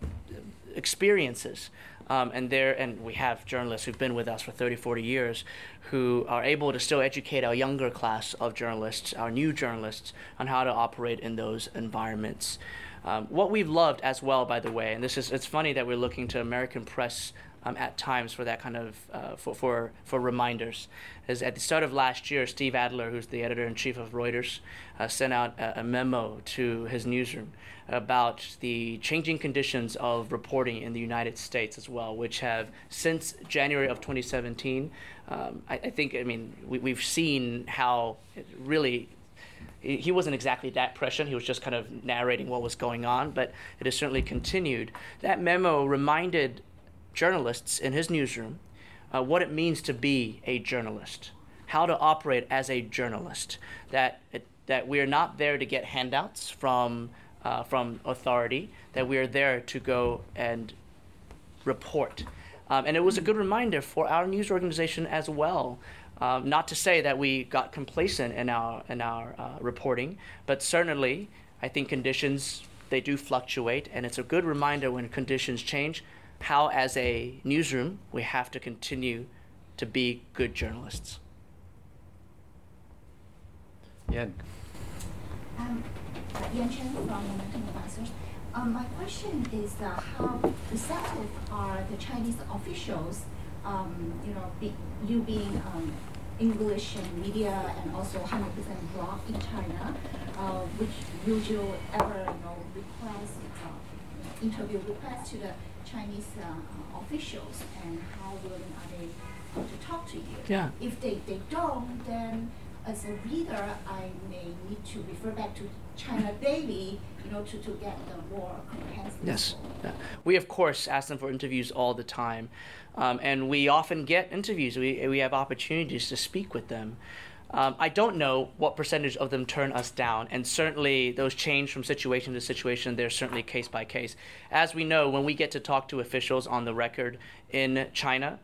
experiences um, and there and we have journalists who've been with us for 30 40 years who are able to still educate our younger class of journalists our new journalists on how to operate in those environments. Um, what we've loved as well by the way and this is it's funny that we're looking to american press um, at times for that kind of uh, for, for for reminders. As at the start of last year, Steve Adler, who's the editor in chief of Reuters, uh, sent out a, a memo to his newsroom about the changing conditions of reporting in the United States as well, which have since January of 2017. Um, I, I think I mean we, we've seen how really he wasn't exactly that prescient. He was just kind of narrating what was going on, but it has certainly continued. That memo reminded journalists in his newsroom uh, what it means to be a journalist, how to operate as a journalist. That it, that we are not there to get handouts from uh, from authority. That we are there to go and report. Um, and it was a good reminder for our news organization as well. Um, not to say that we got complacent in our in our uh, reporting, but certainly I think conditions they do fluctuate, and it's a good reminder when conditions change how, as a newsroom, we have to continue to be good journalists. Yeah. Um, uh, Yan Chen from Momentum Advisors. Um, my question is uh, how receptive are the Chinese officials, um, you know, be, you being um, English and media and also 100% blocked in China, uh, which would you ever, you know, request, uh, interview request to the Chinese uh, officials and how willing are they to talk to you? Yeah. If they, they don't, then as a reader, I may need to refer back to China Daily, you know, to, to get the more comprehensive. Yes. Yeah. We, of course, ask them for interviews all the time. Um, and we often get interviews. We, we have opportunities to speak with them. Um, I don't know what percentage of them turn us down, and certainly those change from situation to situation. They're certainly case by case. As we know, when we get to talk to officials on the record in China,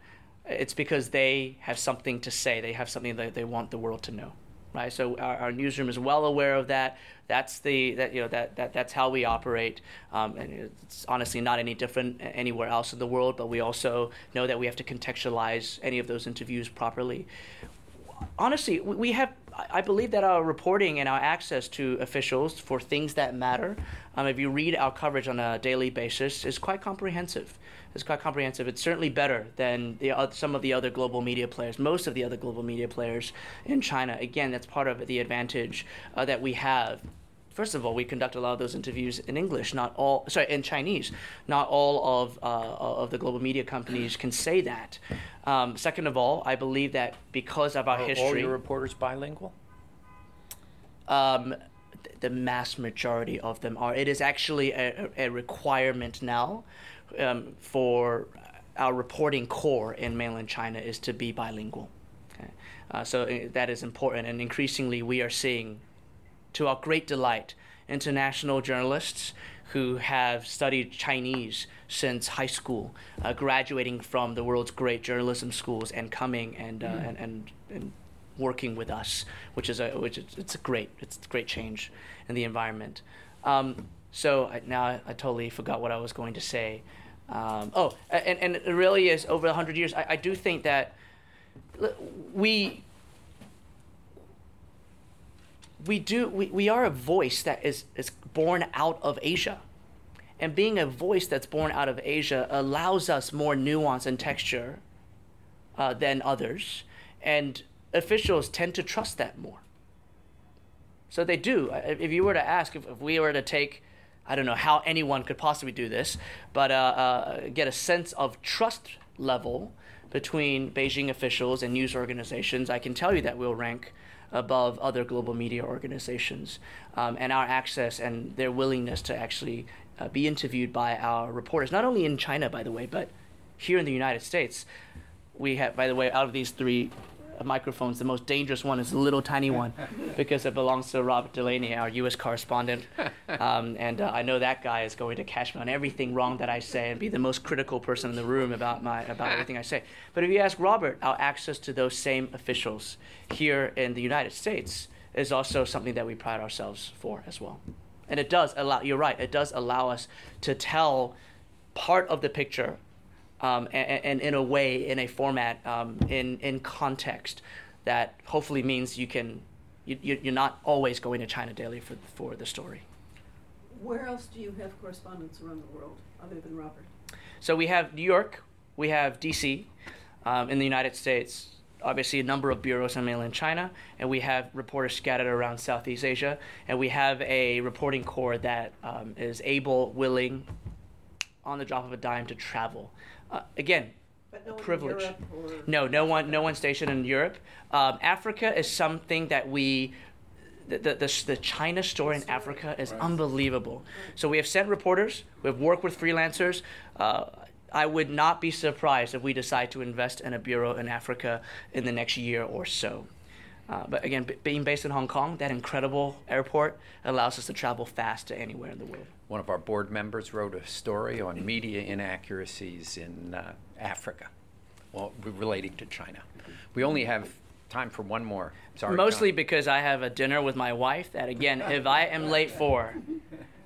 it's because they have something to say. They have something that they want the world to know, right? So our, our newsroom is well aware of that. That's the that you know that, that that's how we operate, um, and it's honestly not any different anywhere else in the world. But we also know that we have to contextualize any of those interviews properly. Honestly, we have I believe that our reporting and our access to officials for things that matter, um, if you read our coverage on a daily basis, is quite comprehensive. It's quite comprehensive. It's certainly better than the, uh, some of the other global media players, most of the other global media players in China. Again, that's part of the advantage uh, that we have first of all, we conduct a lot of those interviews in English, not all, sorry, in Chinese. Not all of, uh, of the global media companies can say that. Um, second of all, I believe that because of our Are history. all your reporters bilingual? Um, the mass majority of them are. It is actually a, a requirement now um, for our reporting core in mainland China is to be bilingual. Okay? Uh, so uh, that is important, and increasingly we are seeing, to our great delight, international journalists who have studied Chinese since high school, uh, graduating from the world's great journalism schools and coming and, uh, and, and, and working with us, which is a which is, it's a great it's a great change in the environment. Um, so I, now I, I totally forgot what I was going to say. Um, oh, and, and it really is over hundred years. I, I do think that we we do we, we are a voice that is is born out of Asia. And being a voice that's born out of Asia allows us more nuance and texture uh, than others. And officials tend to trust that more. So they do. If you were to ask, if, if we were to take, I don't know how anyone could possibly do this, but uh, uh, get a sense of trust level between Beijing officials and news organizations, I can tell you that we'll rank above other global media organizations. Um, and our access and their willingness to actually uh, be interviewed by our reporters, not only in China, by the way, but here in the United States. We have, by the way, out of these three microphones, the most dangerous one is the little tiny one because it belongs to Robert Delaney, our U.S. correspondent. <laughs> Um, and uh, I know that guy is going to catch me on everything wrong that I say and be the most critical person in the room about my about everything I say. But if you ask Robert, our access to those same officials here in the United States is also something that we pride ourselves for as well. And it does allow. You're right. It does allow us to tell part of the picture um, and, and, in a way, in a format, um, in in context, that hopefully means you can, you, you're not always going to China Daily for for the story. Where else do you have correspondents around the world other than Robert? So we have New York, we have D.C. Um, in the United States. Obviously, a number of bureaus in mainland China, and we have reporters scattered around Southeast Asia, and we have a reporting corps that um, is able, willing, on the drop of a dime to travel. Uh, again, But no one in privilege. Or? No, no one, no one stationed in Europe. Um, Africa is something that we, the, the, the, the China story in Africa is unbelievable. So we have sent reporters, we have worked with freelancers. Uh, I would not be surprised if we decide to invest in a bureau in Africa in the next year or so. Uh, but again, b- being based in Hong Kong, that incredible airport allows us to travel fast to anywhere in the world. One of our board members wrote a story on media inaccuracies in uh, Africa, well, relating to China. We only have time for one more. Sorry. Mostly John. because I have a dinner with my wife that, again, if I am late for,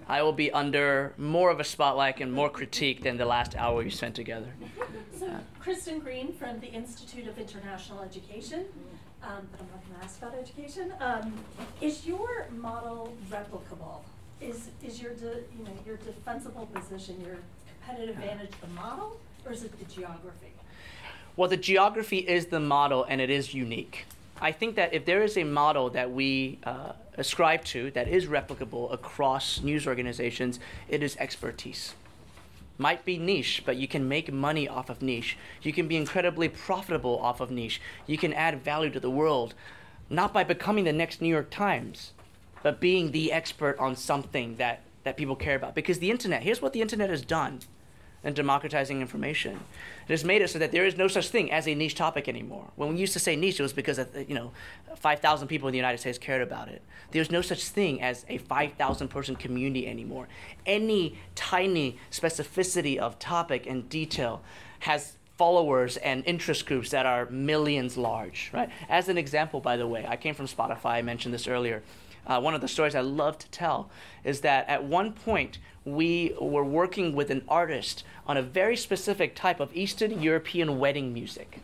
I will be under more of a spotlight and more critique than the last hour we spent together. So, Kristen Green from the Institute of International Education, um, but I'm not going to ask about education. Um, is your model replicable? Is is your de, you know your defensible position, your competitive advantage, the model, or is it the geography? Well, the geography is the model and it is unique. I think that if there is a model that we uh, ascribe to that is replicable across news organizations, it is expertise. Might be niche, but you can make money off of niche. You can be incredibly profitable off of niche. You can add value to the world, not by becoming the next New York Times, but being the expert on something that, that people care about. Because the internet, here's what the internet has done in democratizing information. It has made it so that there is no such thing as a niche topic anymore. When we used to say niche, it was because uh, uh, you know, 5,000 people in the United States cared about it. There's no such thing as a 5,000 person community anymore. Any tiny specificity of topic and detail has followers and interest groups that are millions large, right? As an example, by the way, I came from Spotify, I mentioned this earlier. Uh, one of the stories I love to tell is that at one point we were working with an artist on a very specific type of Eastern European wedding music.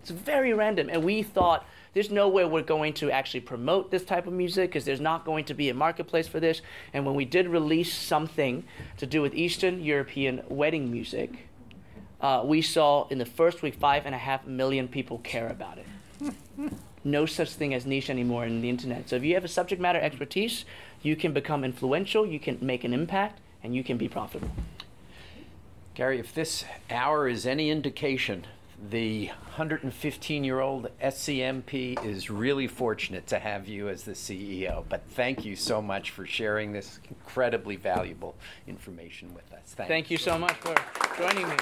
It's very random, and we thought there's no way we're going to actually promote this type of music because there's not going to be a marketplace for this. And when we did release something to do with Eastern European wedding music, uh, we saw in the first week five and a half million people care about it. <laughs> no such thing as niche anymore in the internet. So if you have a subject matter expertise, you can become influential, you can make an impact, and you can be profitable. Gary, if this hour is any indication, the 115 year old SCMP is really fortunate to have you as the CEO. But thank you so much for sharing this incredibly valuable information with us. Thank you so much for joining me.